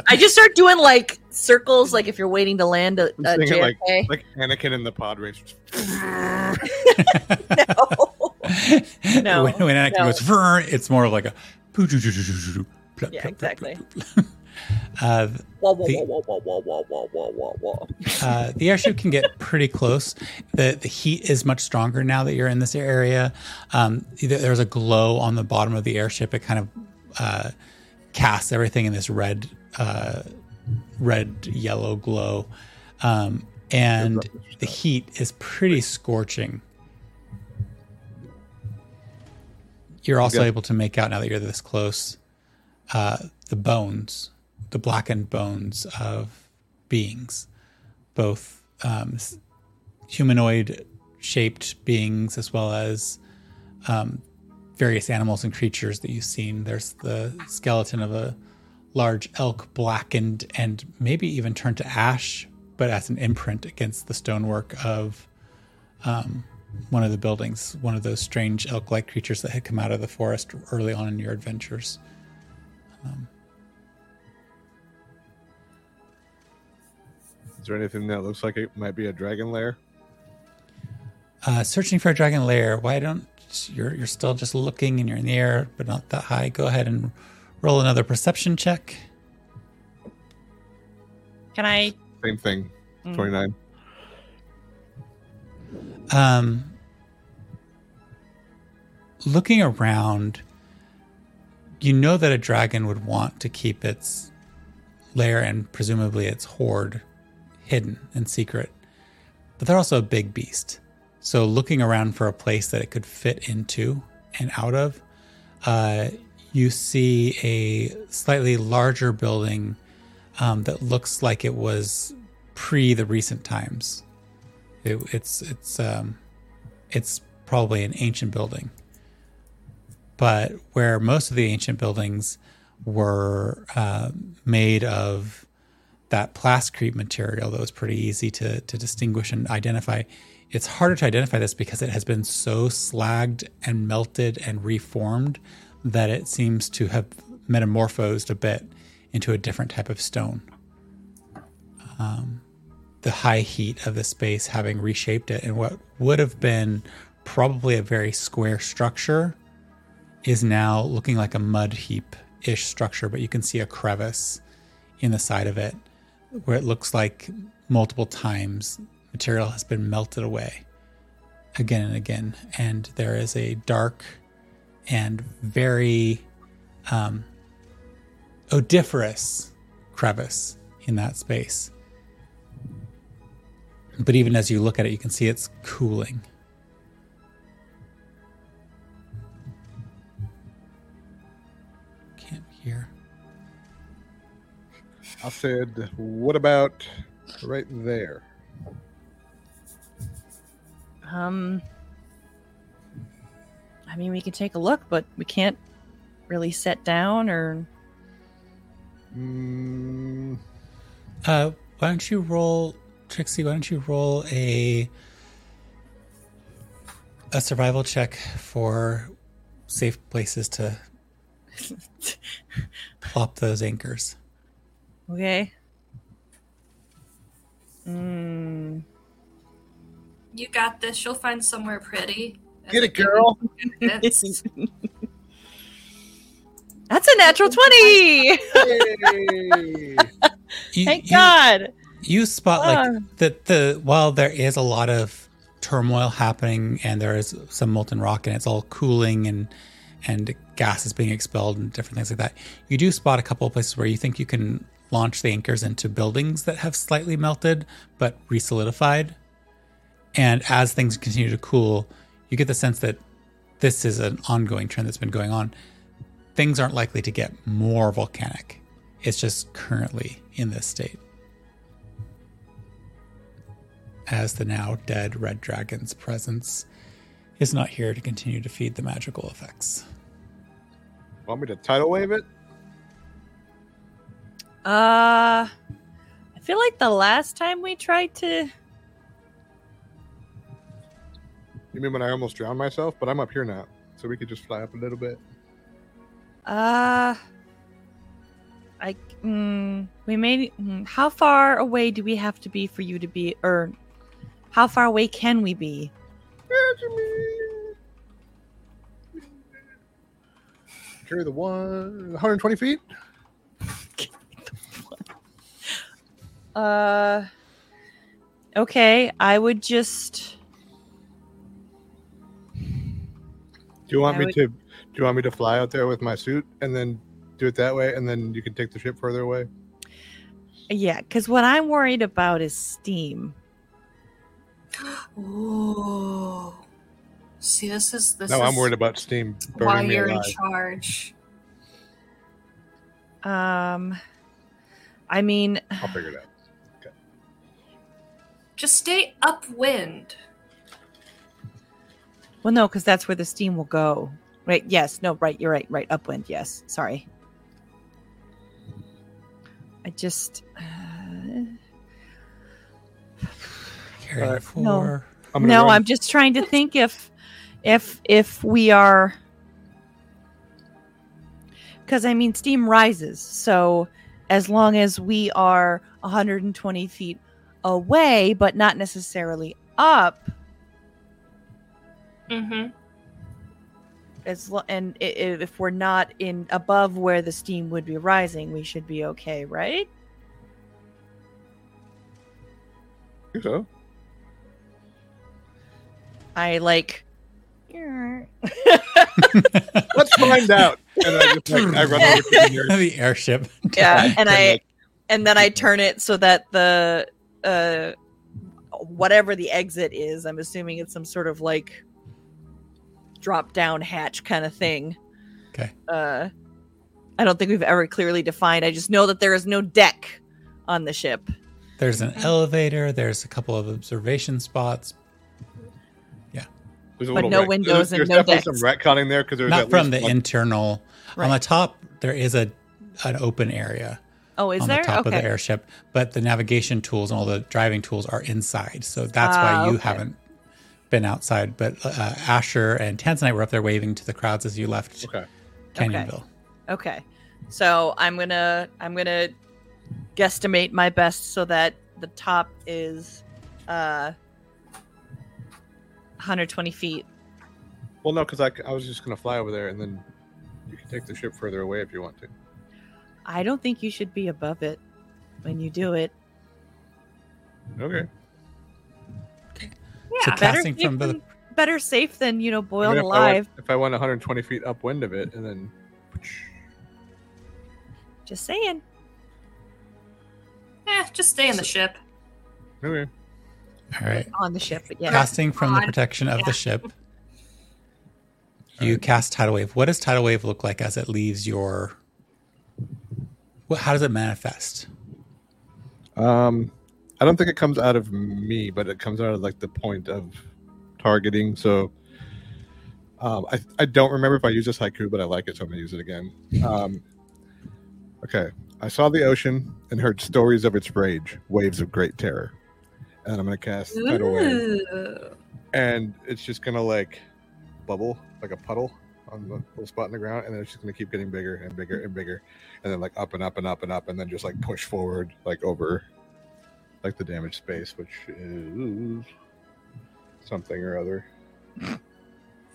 I just start doing like circles, like if you're waiting to land a, I'm a thinking, like- Like Anakin in the pod race. no. No, when, when Anakin no. goes, "Vrr," it's more like a. Yeah, exactly. Uh, uh, the airship can get pretty close. The the heat is much stronger now that you're in this area. Um, there's a glow on the bottom of the airship. It kind of uh, casts everything in this red, uh, red yellow glow, um, and the heat is pretty scorching. You're also Okay. able to make out now that you're this close uh, the bones, the blackened bones of beings, both um, humanoid shaped beings as well as um, various animals and creatures that you've seen. There's the skeleton of a large elk, blackened and maybe even turned to ash, but as an imprint against the stonework of um, one of the buildings, one of those strange elk like creatures that had come out of the forest early on in your adventures. Is there anything that looks like it might be a dragon lair? Uh, searching for a dragon lair. Why don't you're you're still just looking and you're in the air, but not that high. Go ahead and roll another perception check. Can I? Same thing. Mm. 29. Um, looking around, you know that a dragon would want to keep its lair and presumably its hoard hidden and secret. But they're also a big beast. So looking around for a place that it could fit into and out of, uh, you see a slightly larger building um, that looks like it was pre the recent times. It, it's it's um, it's probably an ancient building, but where most of the ancient buildings were uh, made of that plasticrete material that was pretty easy to to distinguish and identify. It's harder to identify this because it has been so slagged and melted and reformed that it seems to have metamorphosed a bit into a different type of stone. Um, the high heat of the space having reshaped it, and what would have been probably a very square structure is now looking like a mud heap ish structure, but you can see a crevice in the side of it where it looks like multiple times material has been melted away again and again. And there is a dark and very um, odiferous crevice in that space. But even as you look at it, you can see it's cooling. I said, what about right there? Um, I mean, we can take a look, but we can't really set down or. Mm, Uh, why don't you roll, Trixie? Why don't you roll a a survival check for safe places to plop those anchors? Okay. Mm, You got this. You'll find somewhere pretty. Get it, girl. That's a natural 20! hey! You, Thank you- God! you spot like Ah. the the while there is a lot of turmoil happening and there is some molten rock and it's all cooling and and gas is being expelled and different things like that you do spot a couple of places where you think you can launch the anchors into buildings that have slightly melted but resolidified and as things continue to cool you get the sense that this is an ongoing trend that's been going on things aren't likely to get more volcanic it's just currently in this state as the now dead red dragon's presence is not here to continue to feed the magical effects. Want me to tidal wave it? Uh, I feel like the last time we tried to. You mean when I almost drowned myself? But I'm up here now, so we could just fly up a little bit. Uh, I. Mm, we made. mm, How far away do we have to be for you to be. Or how far away can we be? Carry the one 120 feet. Uh. Okay, I would just. Do you want I me would- to? Do you want me to fly out there with my suit and then do it that way, and then you can take the ship further away? Yeah, because what I'm worried about is steam. Ooh. See, this is this no, is I'm worried about steam why burning me you're in alive. charge. Um, I mean, I'll figure it out. Just stay upwind. well, no, because that's where the steam will go. Right? Yes. No. Right. You're right. Right. Upwind. Yes. Sorry. I just. Uh, Carry Alright. four. I'm no, run. I'm just trying to think if, if if we are. Because I mean, steam rises. So, as long as we are 120 feet away, but not necessarily up, Mm-hmm. as lo- and i- i- if we're not in above where the steam would be rising, we should be okay, right? think so. I like Let's find out. And I just like I run over to the airship. yeah, and and, I and then I turn it so that the uh whatever the exit is, I'm assuming it's some sort of like drop down hatch kind of thing. Okay. Uh I don't think we've ever clearly defined. I just know that there is no deck on the ship. There's an elevator. There's a couple of observation spots. Yeah. There's a But no rec- windows there's, and there's no definitely decks. some retconning there because there's Not at from least the one- internal. On the top, there is a an open area Oh, is on there? the top okay. of the airship, but the navigation tools and all the driving tools are inside. So that's Ah, why you okay. haven't been outside. But uh, Asher and Tanzanite were up there waving to the crowds as you left Okay. Canyonville. Okay. okay. So I'm gonna I'm gonna guesstimate my best so that the top is uh 120 feet. Well, no, because I, I was just gonna fly over there and then you can take the ship further away if you want to. I don't think you should be above it when you do it. Okay. So Yeah. Better casting safe from the than, better safe than you know I mean, if I alive. went, if I went 120 feet upwind of it and then Just saying. Eh, just stay in the ship. okay. all right. On the ship, but yeah. Casting from the protection of Yeah. the ship. You cast tidal wave. What does tidal wave look like as it leaves your? What, how does it manifest? Um, I don't think it comes out of me, but it comes out of like the point of targeting. So, um, I I don't remember if I use this haiku, but I like it, so I'm gonna use it again. Um, okay, I saw the ocean and heard stories of its rage, waves of great terror, and I'm gonna cast tidal wave, and it's just gonna like bubble like a puddle on the little spot in the ground, and then it's just gonna keep getting bigger and bigger and bigger, and then like up and up and up and up, and then just like push forward like over like the damaged space, which is something or other.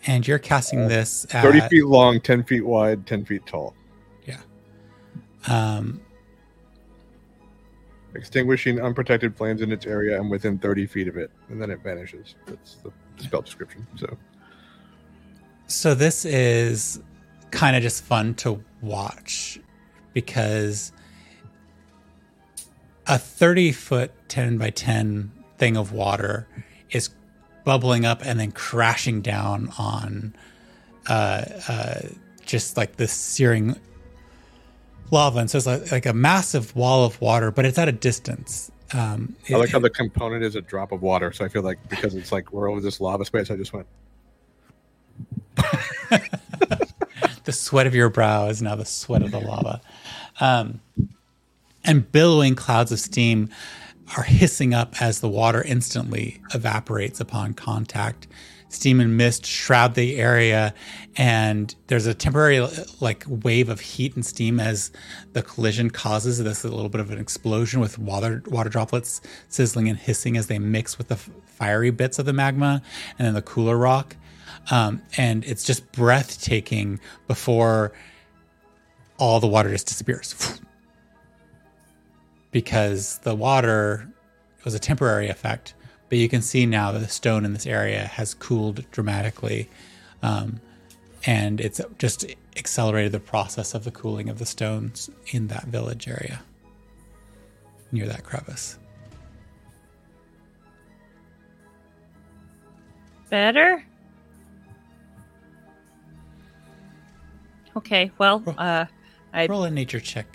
And you're casting this at Thirty feet long, ten feet wide, ten feet tall, Yeah. um, extinguishing unprotected flames in its area and within thirty feet of it, and then it vanishes. That's the spell description. So So this is kind of just fun to watch because a 30 foot 10 by 10 thing of water is bubbling up and then crashing down on uh, uh, just like this searing lava. And so it's like, like a massive wall of water, but it's at a distance. Um, I like how the component is a drop of water. So I feel like because it's like we're over this lava space, I just went. the sweat of your brow is now the sweat of the lava. Um, and billowing clouds of steam are hissing up as the water instantly evaporates upon contact. Steam and mist shroud the area, and there's a temporary like wave of heat and steam as the collision causes this a little bit of an explosion with water water droplets sizzling and hissing as they mix with the fiery bits of the magma and then the cooler rock. Um, and it's just breathtaking before all the water just disappears. Because the water was a temporary effect but you can see now that the stone in this area has cooled dramatically. Um, and it's just accelerated the process of the cooling of the stones in that village area near that crevice. Better? Okay, well, Roll- uh I roll a nature check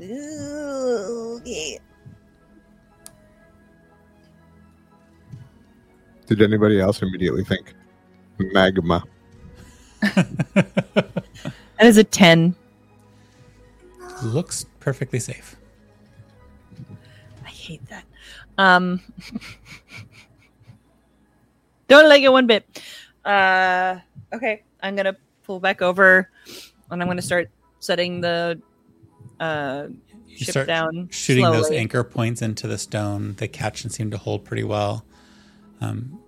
Okay. Did anybody else immediately think magma? That is a 10. looks perfectly safe I hate that. Um Don't like it one bit. Uh okay, I'm going to pull back over and I'm going to start setting the uh you ship start down shooting those anchor points into the stone. They catch and seem to hold pretty well. Um,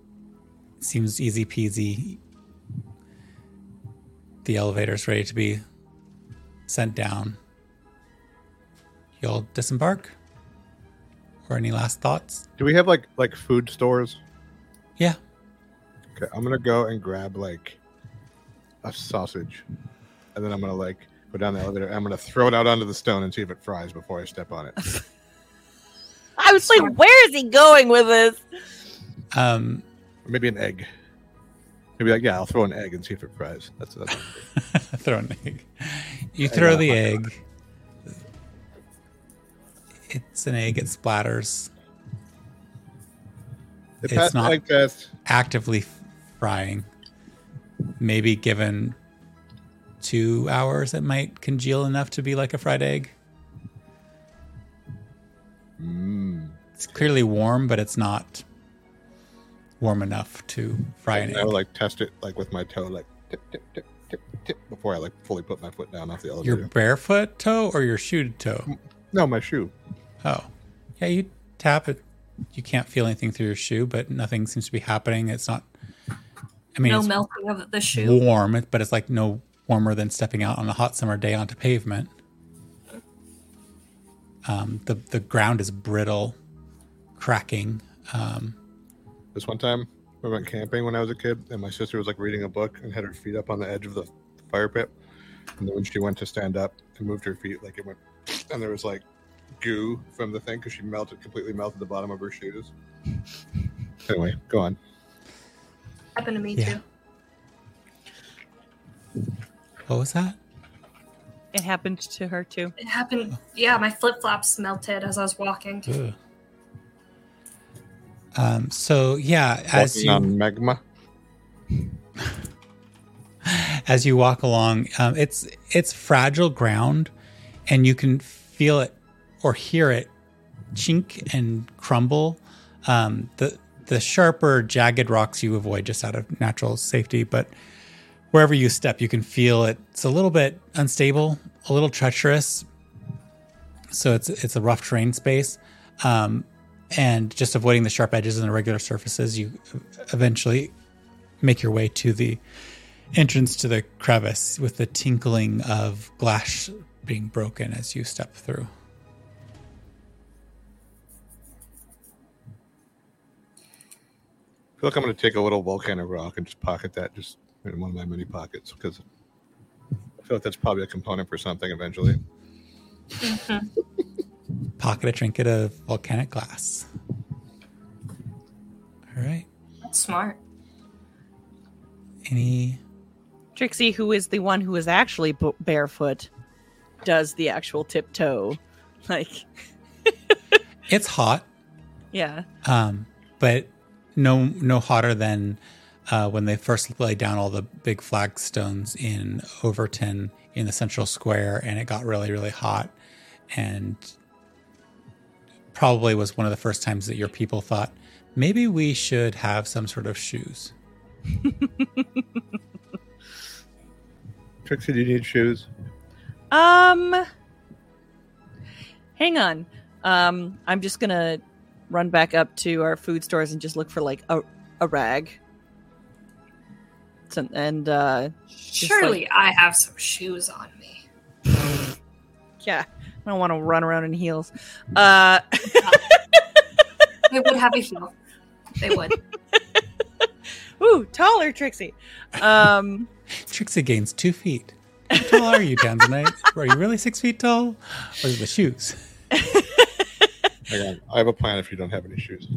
seems easy peasy. The elevator's ready to be sent down. You'll disembark or any last thoughts? Do we have like like food stores? Yeah. Okay, I'm gonna go and grab like a sausage, and then I'm gonna like go down the elevator. And I'm gonna throw it out onto the stone and see if it fries before I step on it. I was like, where is he going with this? Um, Or maybe an egg. Maybe like yeah, I'll throw an egg and see if it fries. That's that's. throw an egg. You throw on the a egg. It's an egg. It splatters. It It's not- egg test. Actively f- frying. Maybe given two hours, it might congeal enough to be like a fried egg. Mm. It's clearly warm, but it's not warm enough to fry an And I would like test it like with my toe, like tip tip tip tip tip before I like fully put my foot down off the elevator. Your barefoot toe or your shoe toe? No, my shoe. Oh, yeah. You tap it. You can't feel anything through your shoe, but nothing seems to be happening. It's not. I mean, no it's melting of the shoe. warm, but it's like no warmer than stepping out on a hot summer day onto pavement. Um, the the ground is brittle, cracking. Um, This one time we went camping when I was a kid, and my sister was like reading a book and had her feet up on the edge of the fire pit. And then when she went to stand up and moved her feet, like it went, and there was like goo from the thing because she melted completely melted the bottom of her shoes. Anyway, go on. Happened to me Yeah. too. what was that? It happened to her too. It happened. Yeah, my flip flops melted as I was walking. Ugh. Um, so yeah, as Walking you on magma. as you walk along, um, it's it's fragile ground, and you can feel it or hear it chink and crumble. Um, the the sharper, jagged rocks you avoid just out of natural safety, but wherever you step, you can feel it. It's a little bit unstable, a little treacherous. So it's it's a rough terrain space, um, and just avoiding the sharp edges and the regular surfaces, you eventually make your way to the entrance to the crevice with the tinkling of glass being broken as you step through. I feel like I'm going to take a little volcanic rock and just pocket that just in one of my mini pockets because I feel like that's probably a component for something eventually. Mhm. Pocket a trinket of volcanic glass. All right. That's smart. Any? Trixie, who is the one who is actually b- barefoot, does the actual tiptoe. Like, It's hot, yeah. um, but no no hotter than uh, when they first laid down all the big flagstones in Overton in the central square, and it got really really hot, and probably was one of the first times that your people thought maybe we should have some sort of shoes. Trixie, do you need shoes? Um, hang on. Um, I'm just gonna run back up to our food stores and just look for like a a rag. So, and uh, Surely I have some shoes on me. yeah, I don't want to run around in heels. Uh, They would have a heel. They would. ooh, taller Trixie. Um, Trixie gains two feet. How tall are you, Tanzanite? Are you really six feet tall? Or is it the shoes? Hang on. I have a plan if you don't have any shoes.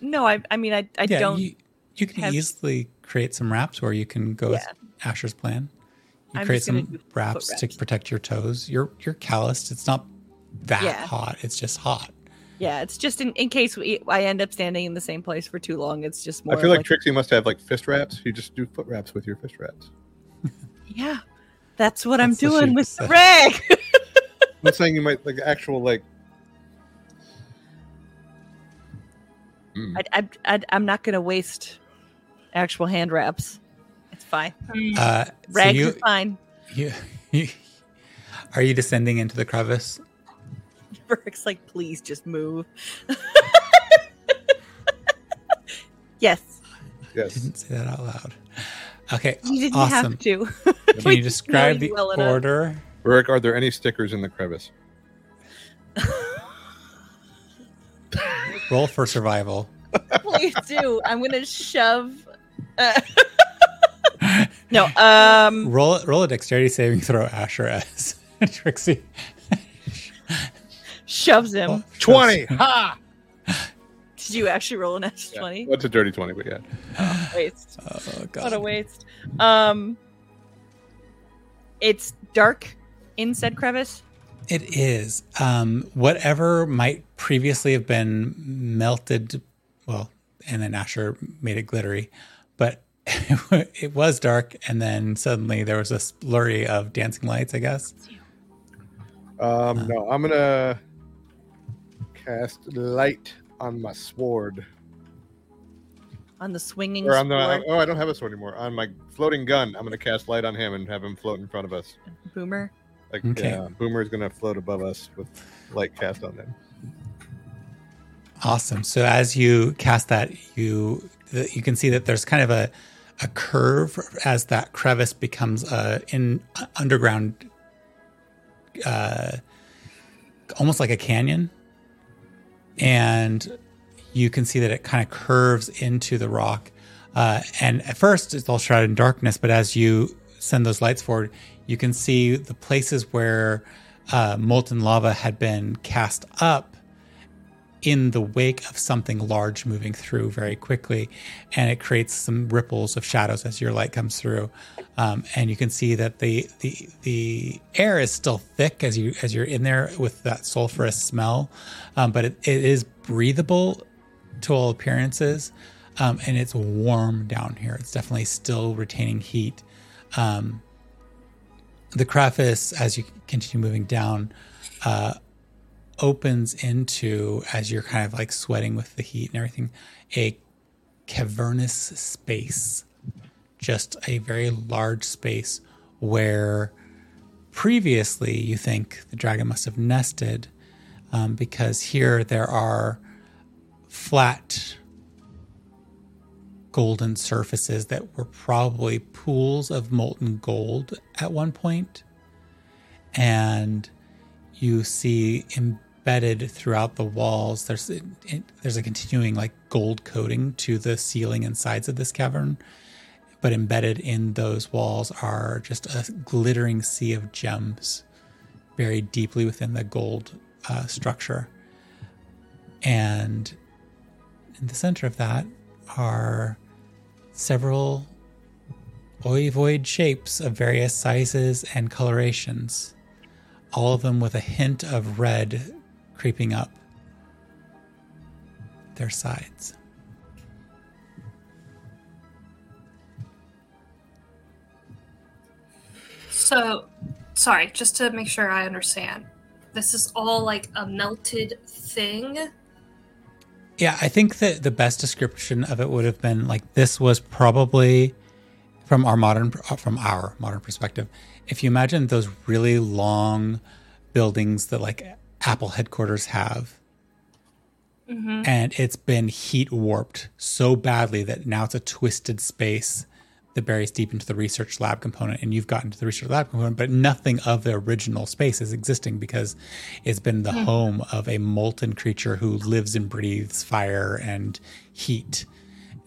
no, I, I mean, I, I yeah, don't. You, you can have- easily create some wraps, or you can go with Asher's plan. You I'm create some do foot wraps, to protect your toes. You're you're calloused. It's not that Yeah. hot. It's just hot. yeah, it's just in, in case we, I end up standing in the same place for too long. It's just more. I feel like, like Trixie must have like fist wraps. You just do foot wraps with your fist wraps. yeah, that's what I'm doing with the rag. I'm saying you might like actual like. Mm. I, I, I, I'm not going to waste actual hand wraps. It's fine. Uh, so Rags you, are fine. you, you, are you descending into the crevice? Burke's like, please just move. yes, Yes. Didn't say that out loud. Okay, you didn't awesome. have to. Can you describe the well enough. order? Rick, are there any stickers in the crevice? Roll for survival. Please do. I'm gonna shove. Uh... no. Um. Roll roll a dexterity saving throw, Asher, as Trixie shoves him. Oh, Twenty. Ha! Did you actually roll an S Yeah. twenty? What's a dirty twenty? But yeah. Waste. Oh What a waste. Um. It's dark in said crevice. It is. Um, whatever might previously have been melted, well, and then Asher made it glittery, but it was dark, and then suddenly there was a flurry of dancing lights, I guess. Um, no, I'm gonna cast light on my sword. on the swinging Or on the sword. oh, I don't have a sword anymore. On my floating gun, I'm gonna cast light on him and have him float in front of us. Boomer. Like Okay. yeah, Boomer is gonna float above us with light cast on him. Awesome. So as you cast that, you you can see that there's kind of a a curve as that crevice becomes a in underground, uh, almost like a canyon, and you can see that it kind of curves into the rock. Uh, and at first, it's all shrouded in darkness, but as you send those lights forward, you can see the places where uh, molten lava had been cast up in the wake of something large moving through very quickly, and it creates some ripples of shadows as your light comes through. Um, and you can see that the the the air is still thick as you as you're in there with that sulfurous smell, um, but it, it is breathable to all appearances, um, and it's warm down here. It's definitely still retaining heat. Um, the crevice, as you continue moving down, uh, opens into as you're kind of like sweating with the heat and everything a cavernous space just a very large space where previously you think the dragon must have nested um, because here there are flat golden surfaces that were probably pools of molten gold at one point. and you see embedded throughout the walls there's it, there's a continuing like gold coating to the ceiling and sides of this cavern but embedded in those walls are just a glittering sea of gems buried deeply within the gold uh, structure and in the center of that are several ovoid shapes of various sizes and colorations all of them with a hint of red creeping up their sides. So, sorry, just to make sure I understand. This is all like a melted thing. Yeah, I think that the best description of it would have been like this was probably from our modern from our modern perspective. If you imagine those really long buildings that like Apple headquarters have, Mm-hmm. and it's been heat warped so badly that now it's a twisted space that buries deep into the research lab component and you've gotten to the research lab component but nothing of the original space is existing because it's been the home of a molten creature who lives and breathes fire and heat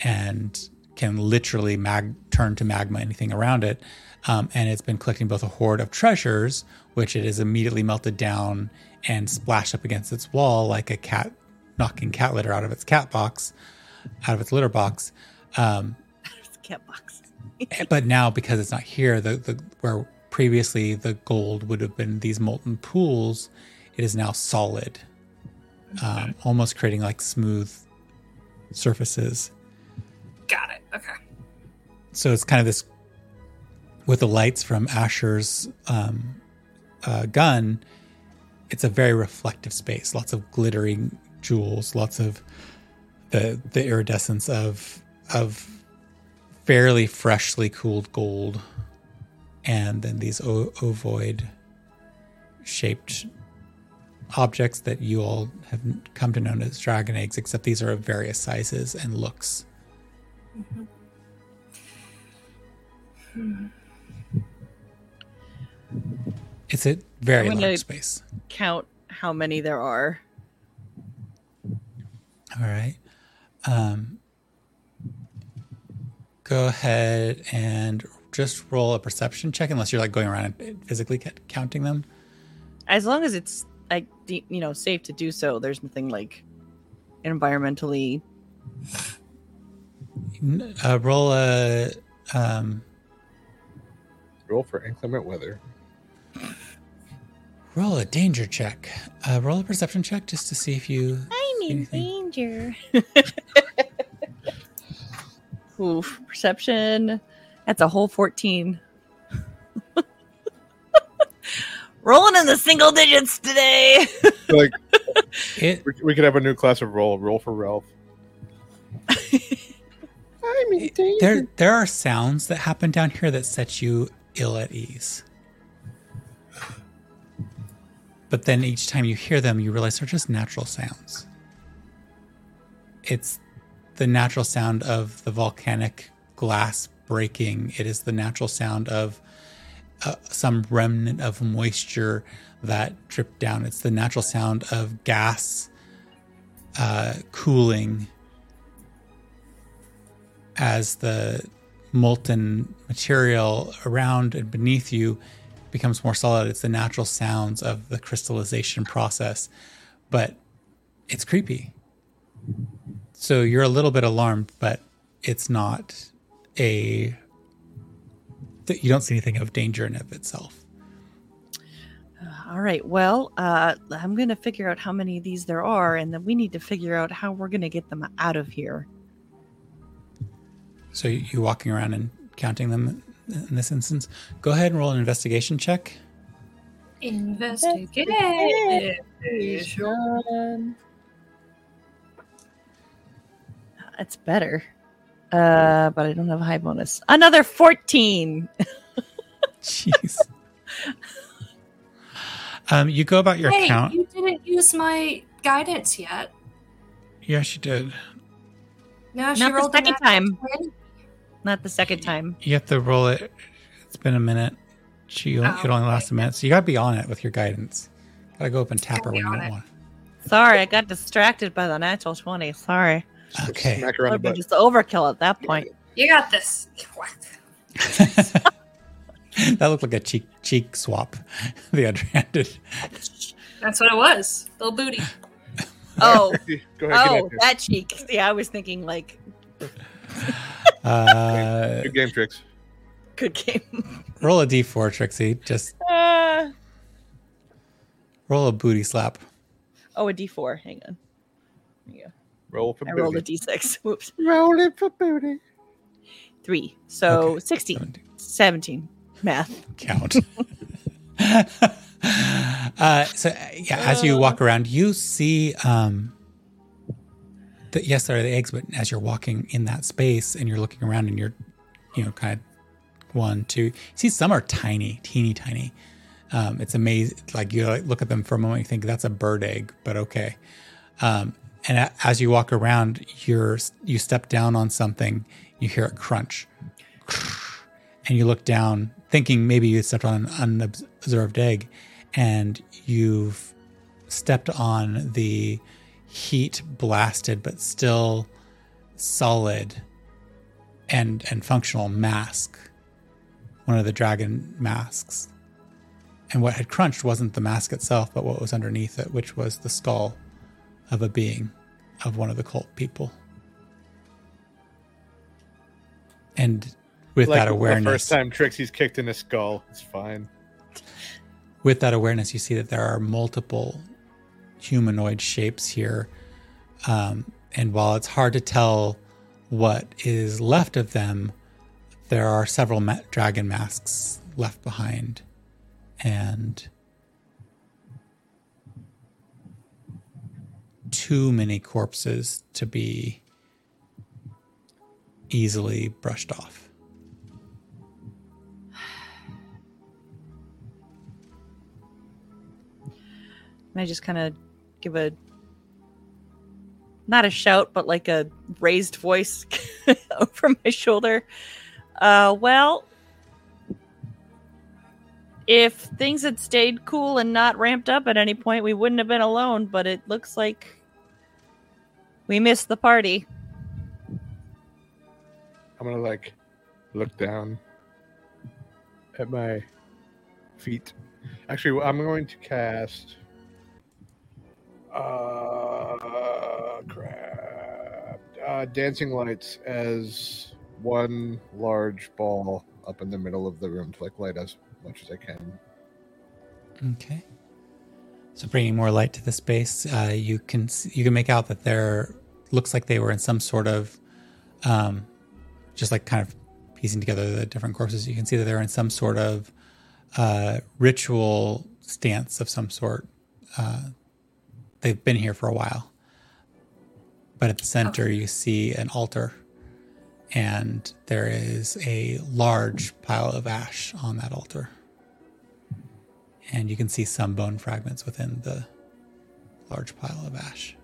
and can literally mag- turn to magma anything around it um, and it's been collecting both a hoard of treasures which it has immediately melted down and splashed up against its wall like a cat knocking cat litter out of its cat box, out of its litter box. Um, It's cat box. but now because it's not here, the, the where previously the gold would have been these molten pools, it is now solid, um, almost creating like smooth surfaces. Got it. Okay. So it's kind of this with the lights from Asher's um, uh, gun. It's a very reflective space. Lots of glittering jewels. Lots of the the iridescence of of fairly freshly cooled gold, and then these o- ovoid shaped objects that you all have come to know as dragon eggs. Except these are of various sizes and looks. It's a very large space. Count how many there are. All right. Um, go ahead and just roll a perception check, unless you're like going around and physically counting them. As long as it's like you know safe to do so, there's nothing like environmentally. Uh, roll a um, Roll for inclement weather. roll a danger check. Uh, roll a perception check just to see if you. I'm in Anything? danger. Oof, perception. That's a whole 14. Rolling in the single digits today. like It we, we could have a new class of roll. Roll for Ralph. I'm in danger. there there are sounds that happen down here that set you ill at ease. But then each time you hear them, you realize they're just natural sounds. It's the natural sound of the volcanic glass breaking. It is the natural sound of uh, some remnant of moisture that dripped down. It's the natural sound of gas uh, cooling as the molten material around and beneath you becomes more solid. It's the natural sounds of the crystallization process, but it's creepy. So you're a little bit alarmed, but it's not a. that You don't see anything of danger in of itself. All right. Well, uh, I'm going to figure out how many of these there are, and then we need to figure out how we're going to get them out of here. So you you walking around and counting them in this instance. Go ahead and roll an investigation check. Investigate. That's better. Uh, but I don't have a high bonus. Another 14. Jeez. um, you go about your Hey, count. you didn't use my guidance yet. Yes, you did. No, she Not the rolled a second time. 20. Not the second time. You have to roll it. It's been a minute. She Oh, it only lasts a minute, so you gotta be on it with your guidance. Gotta go up and tap her Gotta when you on don't it. want. Sorry, I got distracted by the natural 20. Sorry. Okay. Smack her on the Would have been butt. just overkill at that point. You got this. that looked like a cheek cheek swap. the other hand. That's what it was. Little booty. Oh, Go ahead. oh, that cheek. Yeah, I was thinking like Uh, Good game tricks. good game. roll a d4, Trixie. Just Uh, roll a booty slap. oh, a D4. Hang on. There you go. Roll for I rolled a booty. D6. Whoops. Roll it for booty. Three. So Okay, 16. 17. Math. count. uh, so uh, yeah, as you walk around, you see. Um, that yes, there are the eggs, but as you're walking in that space and you're looking around and you're, you know, kind of one, two. You see, some are tiny, teeny tiny. Um, it's amazing. Like you like, look at them for a moment, you think that's a bird egg, but okay. Um, and as you walk around, you're you step down on something, you hear it crunch, and you look down, thinking maybe you stepped on an unobserved egg, and you've stepped on the heat blasted but still solid and and functional mask, one of the dragon masks. And what had crunched wasn't the mask itself, but what was underneath it, which was the skull of a being of one of the cult people. And with like that The awareness, first time Trixie's kicked in a skull. It's fine. with that awareness, you see that there are multiple humanoid shapes here. Um, and while it's hard to tell what is left of them, there are several ma- dragon masks left behind. And too many corpses to be easily brushed off. And I just kind of give a not a shout, but like a raised voice over my shoulder. Uh, well, if things had stayed cool and not ramped up at any point, we wouldn't have been alone. But it looks like we missed the party. I'm gonna like look down at my feet. Actually, I'm going to cast. Uh, crap. Uh, dancing lights as one large ball up in the middle of the room to like light as much as I can. Okay. So bringing more light to the space, uh, you can you can make out that there looks like they were in some sort of, um, just like kind of piecing together the different corpses. You can see that they're in some sort of uh, ritual stance of some sort. Uh, they've been here for a while, but at the center you see an altar, and there is a large pile of ash on that altar and you can see some bone fragments within the large pile of ash.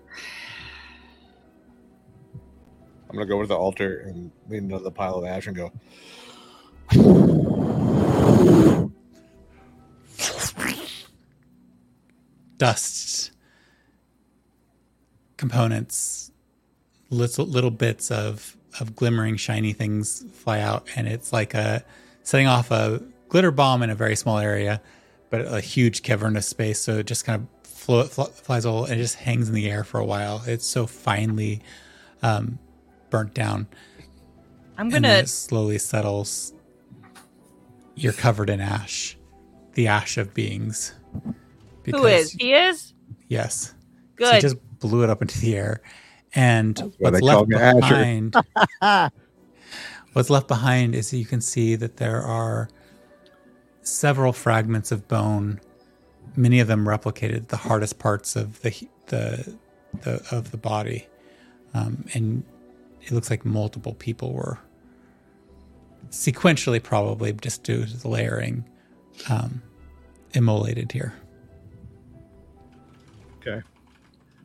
I'm gonna go over to the altar and lean into the pile of ash and go. Dust, components, little little bits of of glimmering shiny things fly out, and it's like a setting off a glitter bomb in a very small area, but a huge cavernous space. So it just kind of flo- fl- flies all and it just hangs in the air for a while. It's so finely um, burnt down. I'm and then gonna it slowly settles. You're covered in ash, the ash of beings. who is he is Yes. So good he just blew it up into the air, and what's left behind. what's left behind is you can see that there are several fragments of bone, many of them replicated the hardest parts of the the, the of the body, um, and it looks like multiple people were sequentially, probably just due to the layering, um, immolated here. Okay.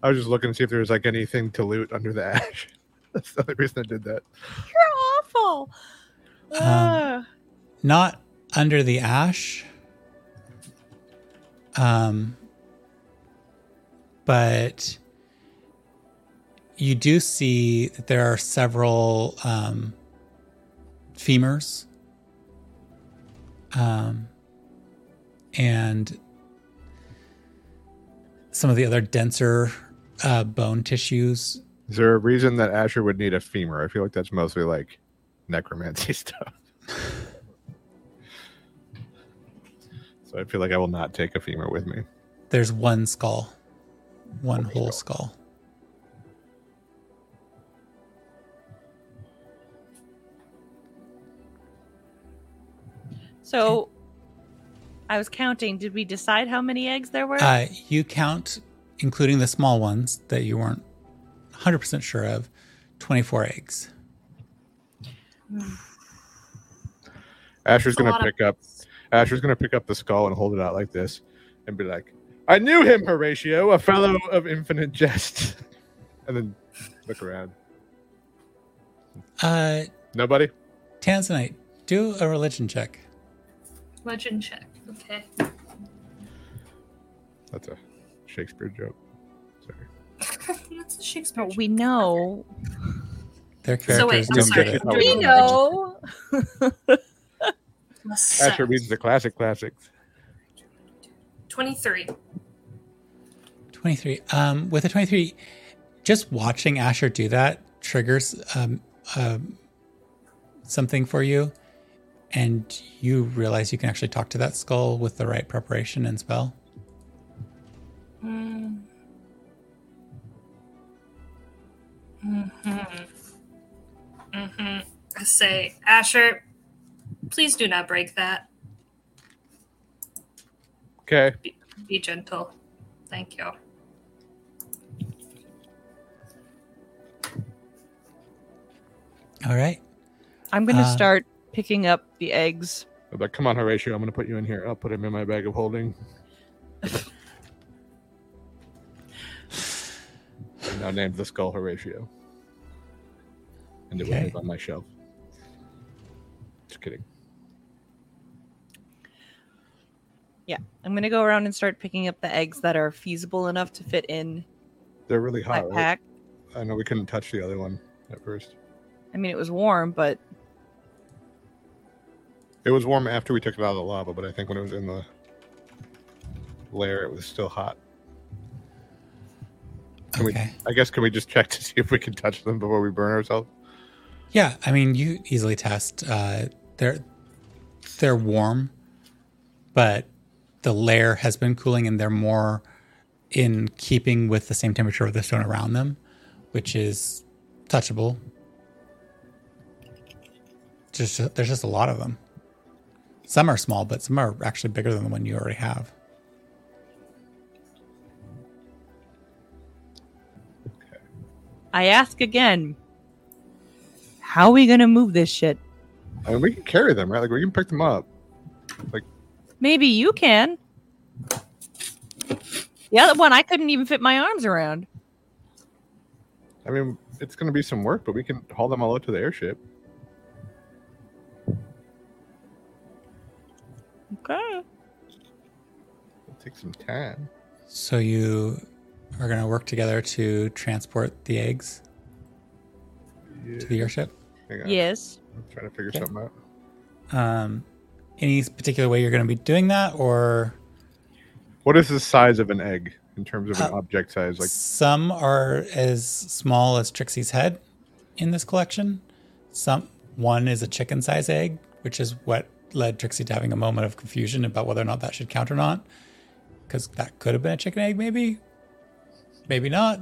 I was just looking to see if there was like anything to loot under the ash. That's the only reason I did that. you're awful Um, not under the ash um but you do see that there are several um femurs um and some of the other denser uh, bone tissues Is there a reason that Asher would need a femur? I feel like that's mostly like necromancy stuff. So I feel like I will not take a femur with me. there's one skull one One whole skull. skull so i was counting did we decide how many eggs there were Uh, you count, including the small ones that you weren't 100% sure of, 24 eggs. Asher's gonna lot of- pick up Asher's gonna pick up the skull and hold it out like this and be like, I knew him, Horatio, a fellow of infinite jest. and then look around. Uh, Nobody? Tanzanite, do a religion check. Religion check. Okay. That's a Shakespeare joke. Sorry. That's a Shakespeare. But joke. we know Their So wait, characters I'm don't sorry. get it. We know Plus Asher reads the classic classics. 23. 23. Um, with a 23, just watching Asher do that triggers um, um, something for you. And you realize you can actually talk to that skull with the right preparation and spell. Mm. Mm-hmm. Mm-hmm. I say, Asher, please do not break that. Okay. Be gentle. Thank you. All right. i'm gonna Uh, start picking up the eggs I'm come on, Horatio, I'm gonna put you in here. I'll put him in my bag of holding. I now named the skull Horatio. And it will Okay. live on my shelf. Just kidding. I'm gonna go around and start picking up the eggs that are feasible enough to fit in They're really my hot, right? pack I know we couldn't touch the other one at first. i mean it was warm but It was warm after we took it out of the lava, but I think when it was in the lair, it was still hot. Can we- Okay. I guess can we just check to see if we can touch them before we burn ourselves? Yeah, I mean, you easily test. Uh, they're they're warm, but the lair has been cooling, and they're more in keeping with the same temperature of the stone around them, which is touchable. Just there's just a lot of them. Some are small, but some are actually bigger than the one you already have. I ask again. How are we gonna move this shit? I mean, we can carry them, right? Like we can pick them up. Maybe you can. The other one I couldn't even fit my arms around. I mean, it's going to be some work, but we can haul them all out to the airship. Okay. It'll take some time. So you are going to work together to transport the eggs Yeah. to the airship. Yes. I'm trying to figure Okay. something out. Um, any particular way you're going to be doing that, or What is the size of an egg in terms of an Uh, object size? Like, some are as small as Trixie's head in this collection. Some one is a chicken size egg, which is what led Trixie to having a moment of confusion about whether or not that should count or not, because that could have been a chicken egg, maybe, maybe not.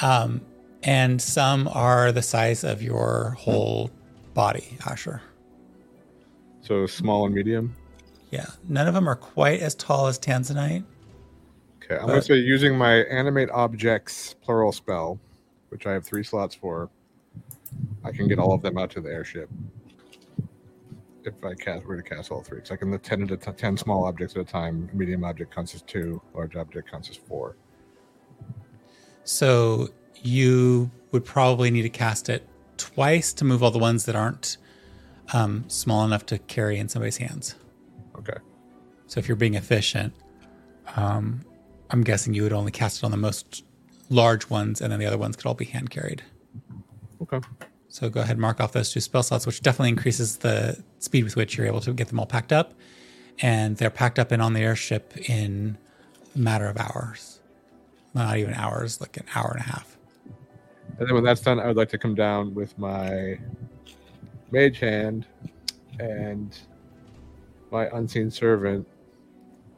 Um, and some are the size of your whole body, Asher. So small and medium. Yeah, none of them are quite as tall as Tanzanite. Okay, I'm But- going to say using my animate objects plural spell, which I have three slots for, I can get all of them out to the airship. If I cast, were to cast all three, because I can the ten at t- ten small objects at a time. Medium object counts as two. Large object counts as four. So you would probably need to cast it twice to move all the ones that aren't um, small enough to carry in somebody's hands. Okay. So if you're being efficient, um, I'm guessing you would only cast it on the most large ones, and then the other ones could all be hand carried. Okay. So go ahead and mark off those two spell slots, which definitely increases the speed with which you're able to get them all packed up. And they're packed up and on the airship in a matter of hours. Not even hours, like an hour and a half. And then when that's done, I would like to come down with my mage hand and my unseen servant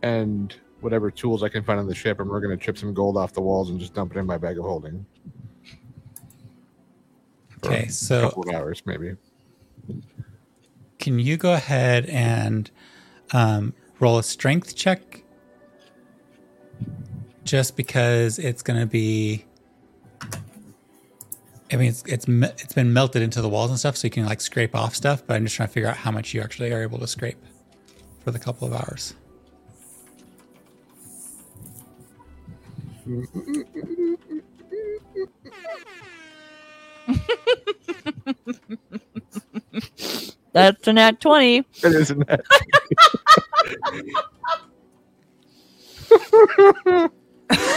and whatever tools I can find on the ship, and we're going to chip some gold off the walls and just dump it in my bag of holding. Okay, a so couple of hours, maybe. can you go ahead and um, roll a strength check? Just because it's going to be, I mean, it's it's it's been melted into the walls and stuff, so you can like scrape off stuff. But I'm just trying to figure out how much you actually are able to scrape for the couple of hours. That's an at 20. It isn't that.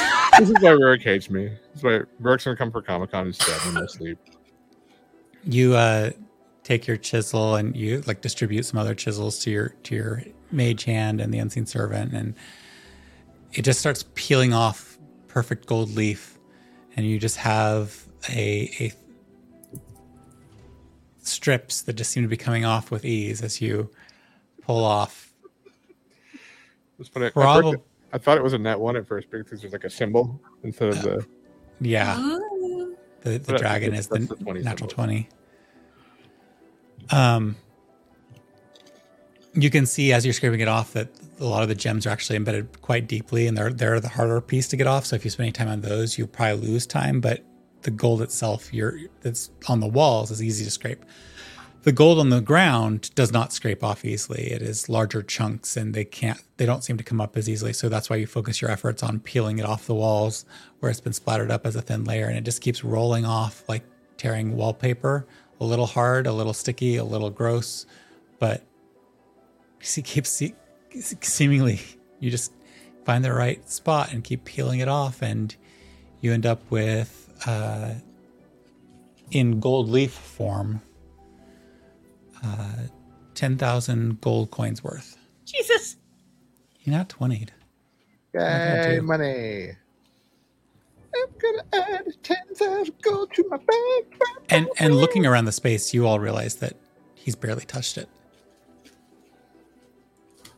this is why Rurik hates me. This is why Rurik's gonna come for Comic Con and stab me in my sleep. You uh, take your chisel and you like distribute some other chisels to your to your mage hand and the unseen servant, and it just starts peeling off perfect gold leaf, and you just have a a strips that just seem to be coming off with ease as you pull off. It's funny. I, Probably, I thought it was a net one at first because there's like a symbol instead of the. yeah. Ooh. The, the But dragon that's- is the, that's the 20 natural symbol. 20. Um, you can see as you're scraping it off that a lot of the gems are actually embedded quite deeply and they're, they're the harder piece to get off. So if you spend any time on those, you'll probably lose time. But the gold itself, you're, that's on the walls is easy to scrape. The gold on the ground does not scrape off easily. It is larger chunks and they can't, they don't seem to come up as easily. So that's why you focus your efforts on peeling it off the walls where it's been splattered up as a thin layer and it just keeps rolling off like tearing wallpaper. A little hard, a little sticky, a little gross, but it keeps se- seemingly you just find the right spot and keep peeling it off and you end up with uh, in gold leaf form uh, 10,000 gold coins worth. Jesus. You're not 20'd. Yay, money. I'm gonna add 10,000 gold to my bank. And and looking around the space, you all realize that he's barely touched it.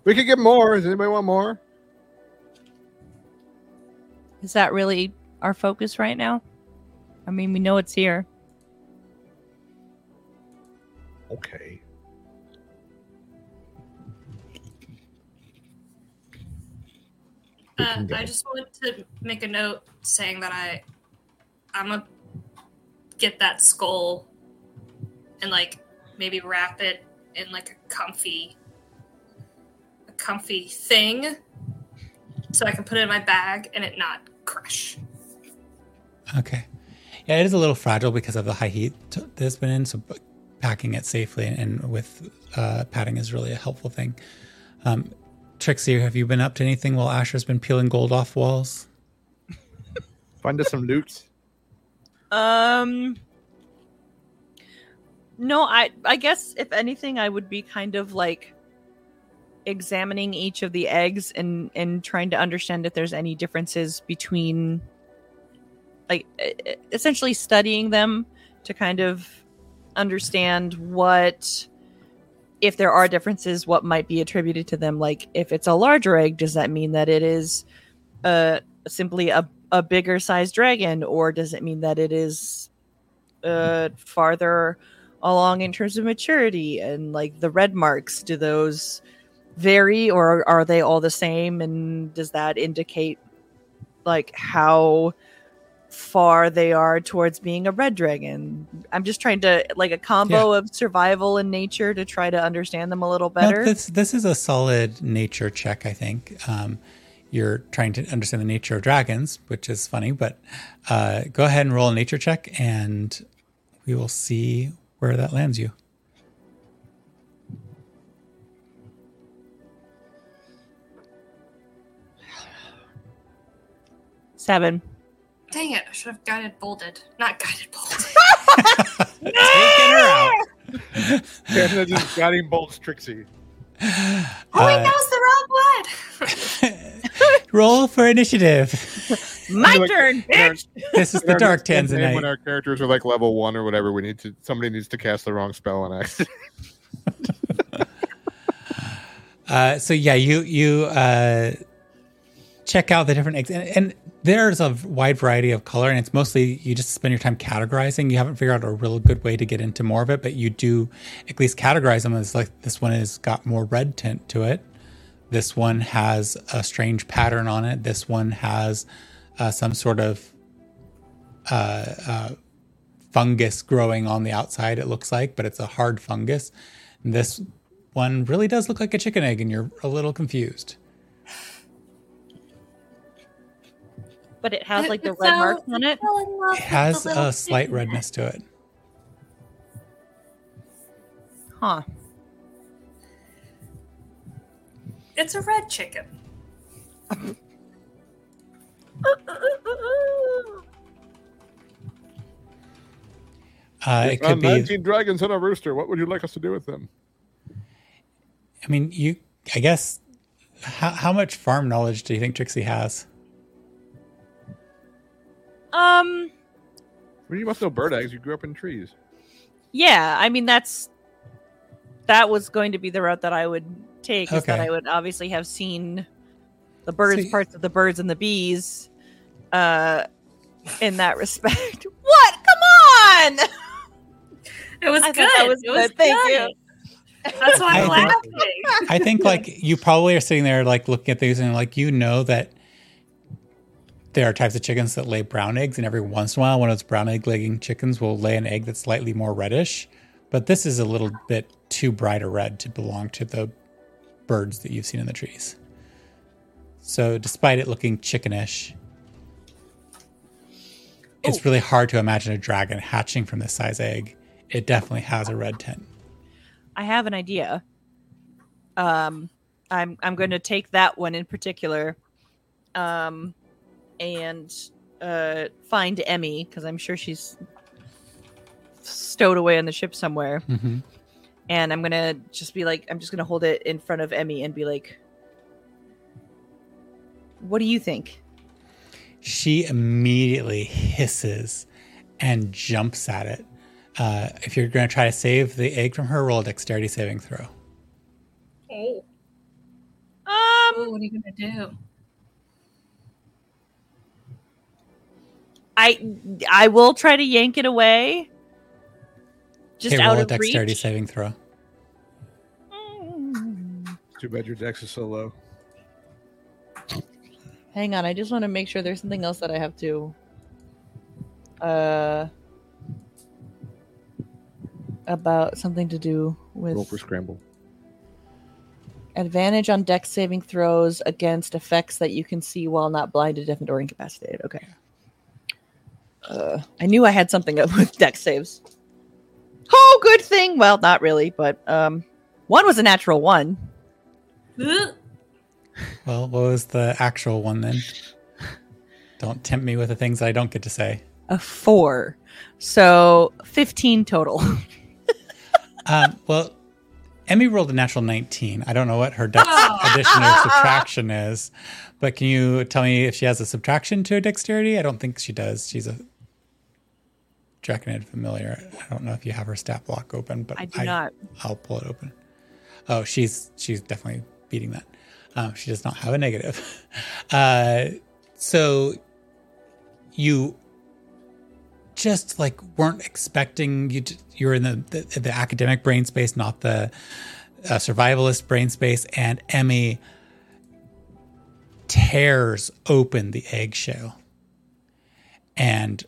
We could get more. Does anybody want more? Is that really our focus right now? I mean, we know it's here. Okay. Uh. I just wanted to make a note saying that I, I'm gonna get that skull and like maybe wrap it in like a comfy, a comfy thing, so I can put it in my bag and it not crush. Okay. Yeah, it is a little fragile because of the high heat t- that it's been in. So b- packing it safely and with uh, padding is really a helpful thing. Um, Trixie, have you been up to anything while Asher's been peeling gold off walls? Find us some loots. Um No, I I guess if anything I would be kind of like examining each of the eggs and and trying to understand if there's any differences between like essentially studying them to kind of understand what if there are differences what might be attributed to them. Like if it's a larger egg does that mean that it is uh simply a a bigger sized dragon? Or does it mean that it is uh farther along in terms of maturity? And like the red marks do those vary or are they all the same? And does that indicate like how far they are towards being a red dragon i'm just trying to like a combo of survival and nature to try to understand them a little No, better this this is a solid nature check, I think. Um, you're trying to understand the nature of dragons, which is funny, but uh, go ahead and roll a nature check, and we will see where that lands you. seven Dang it! I should have guided bolded, not guided bolded. Taking her out. Canada just got him bolts Trixie. oh, Uh, wait, that was the wrong one. roll for initiative. my Like, turn bitch This is the dark Tens When our characters are like level one or whatever, we need to somebody needs to cast the wrong spell on accident. Uh, so yeah, you you uh, check out the different eggs, and, and there's a wide variety of color, and it's mostly you just spend your time categorizing. You haven't figured out a real good way to get into more of it, but you do at least categorize them as like this one has got more red tint to it. This one has a strange pattern on it. This one has uh, some sort of uh, uh, fungus growing on the outside. It looks like, but it's a hard fungus. And this one really does look like a chicken egg, and you're a little confused. But it has like the red fell- marks on it fell in love It has a slight redness to it. huh It's a red chicken. Uh, it We found could be. 19 dragons and a rooster. What would you like us to do with them? I mean, you. I guess. How, how much farm knowledge do you think Trixie has? Um Well, you must know bird eggs. You grew up in trees. Yeah, I mean that's that was going to be the route that I would take. Is that I would obviously have seen the birds, See- parts of the birds and the bees, uh, in that respect. what? Come on! It was I good. that was it was good. Thank good. you. That's why I'm I think- laughing. I think like you probably are sitting there like looking at these and like you know that there are types of chickens that lay brown eggs, and every once in a while, one of those brown egg laying chickens will lay an egg that's slightly more reddish. But this is a little bit too bright a red to belong to the birds that you've seen in the trees. So, despite it looking chickenish, it's really hard to imagine a dragon hatching from this size egg. It definitely has a red tint. I have an idea. Um, I'm I'm going to take that one in particular, um, and uh, find Emmy because I'm sure she's stowed away on the ship somewhere. hmm and I'm gonna just be like, I'm just gonna hold it in front of Emmy and be like, "What do you think?" She immediately hisses and jumps at it. Uh, if you're going to try to save the egg from her, roll a dexterity saving throw. Oh. Um, what are you gonna do? I I will try to yank it away. Just okay, out roll a of dexterity reach. saving throw. Mm. Too bad your dex is so low. Hang on, I just want to make sure there's something else that I have to. Uh, about something to do with Roll for scramble. advantage on dex saving throws against effects that you can see while not blinded, deafened, or incapacitated. Okay. Uh, I knew I had something up with dex saves. Oh, good thing. Well, not really, but um, one was a natural one. Well, what was the actual one then? Don't tempt me with the things I don't get to say. A four, so fifteen total. Um, well, Emmy rolled a natural 19. I don't know what her dex addition or subtraction is, but can you tell me if she has a subtraction to her dexterity? I don't think she does. She's a Draconid familiar. I don't know if you have her stat block open, but I do not. I'll pull it open. Oh, she's she's definitely beating that. Um, she does not have a negative. Uh, so you just like weren't expecting you. To, you're in the, the the academic brain space, not the uh, survivalist brain space, and Emmy tears open the eggshell and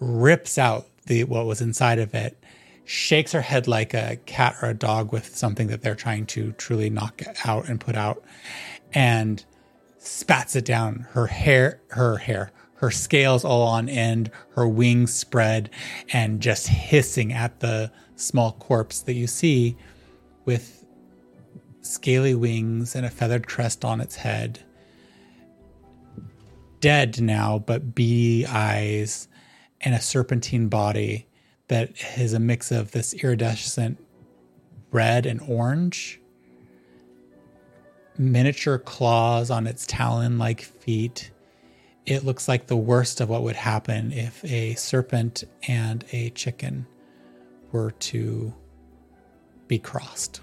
rips out the what was inside of it shakes her head like a cat or a dog with something that they're trying to truly knock out and put out and spats it down. Her hair her hair her scales all on end her wings spread and just hissing at the small corpse that you see with scaly wings and a feathered crest on its head. Dead now but beady eyes and a serpentine body that is a mix of this iridescent red and orange, miniature claws on its talon like feet. It looks like the worst of what would happen if a serpent and a chicken were to be crossed.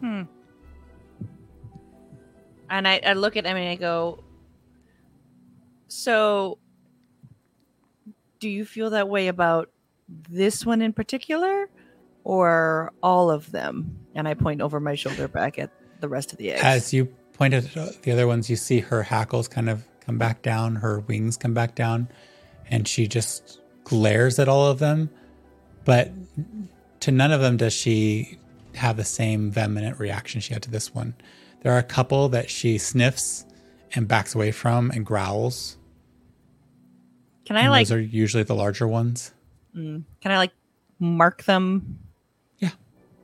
Hmm. And I, I look at Emmy and I go, So, do you feel that way about this one in particular or all of them? And I point over my shoulder back at the rest of the eggs. As you pointed at the other ones, you see her hackles kind of come back down, her wings come back down, and she just glares at all of them. But to none of them does she have the same vehement reaction she had to this one. There are a couple that she sniffs and backs away from and growls. can I and like those are usually the larger ones. mm, can I like mark them? Yeah.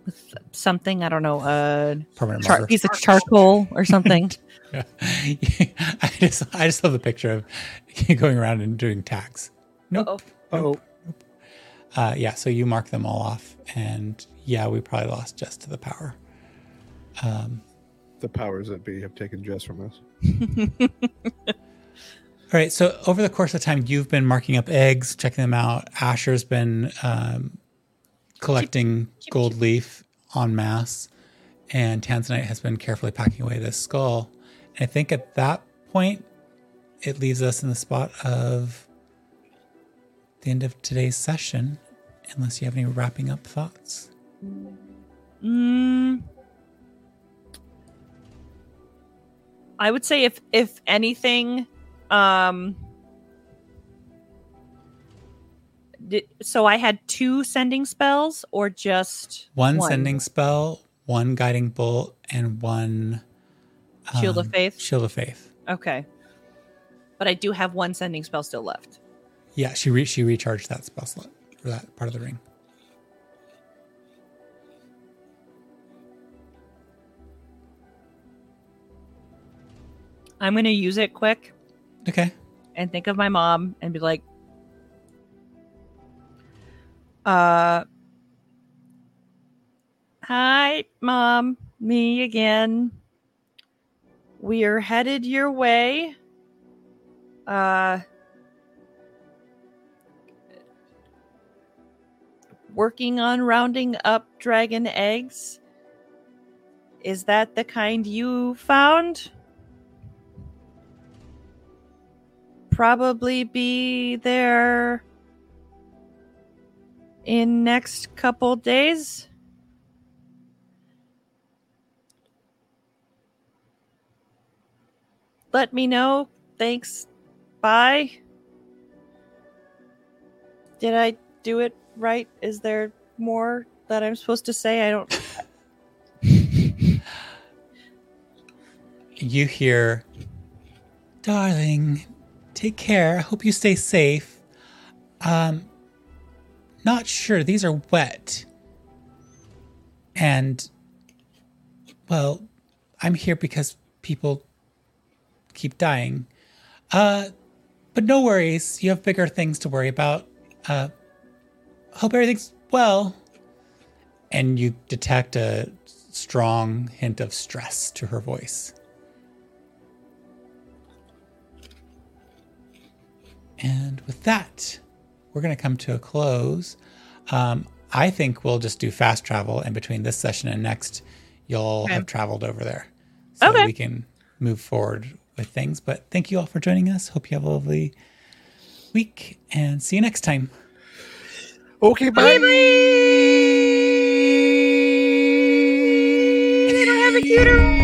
With something, I don't know, a Permanent char- piece of charcoal or something. Yeah. I just I just love the picture of you going around and doing tags. Nope. Uh-oh. Oh, Uh, yeah, so you mark them all off, and yeah, we probably lost Jess to the power. Um, the powers that be have taken Jess from us. All right, so over the course of time, you've been marking up eggs, checking them out. Asher's been um, collecting gold leaf en masse, and Tanzanite has been carefully packing away this skull. And I think at that point, it leaves us in the spot of the end of today's session, unless you have any wrapping up thoughts. Mm, I would say if if anything, um, did, so I had two sending spells or just one, sending spell, one guiding bolt, and one Shield of um, Faith? Shield of faith. Okay, but I do have one sending spell still left. Yeah, she re- she recharged that spell slot for that part of the ring. I'm gonna use it quick Okay. and think of my mom and be like, Uh, hi, mom. Me again. We are headed your way. Uh, working on rounding up dragon eggs. Is that the kind you found? Probably be there in next couple days. Let me know. Thanks. Bye. Did I do it right? Is there more that I'm supposed to say? I don't. You hear, darling, take care. I hope you stay safe. Um, not sure. These are wet. And, well, I'm here because people keep dying. Uh, but no worries. You have bigger things to worry about. Uh, hope everything's well. And you detect a strong hint of stress to her voice. And with that, we're going to come to a close. Um, I think we'll just do fast travel, and between this session and next, you'll okay. have traveled over there, so okay. we can move forward with things. But thank you all for joining us. Hope you have a lovely week, and see you next time. Okay, bye. bye, bye.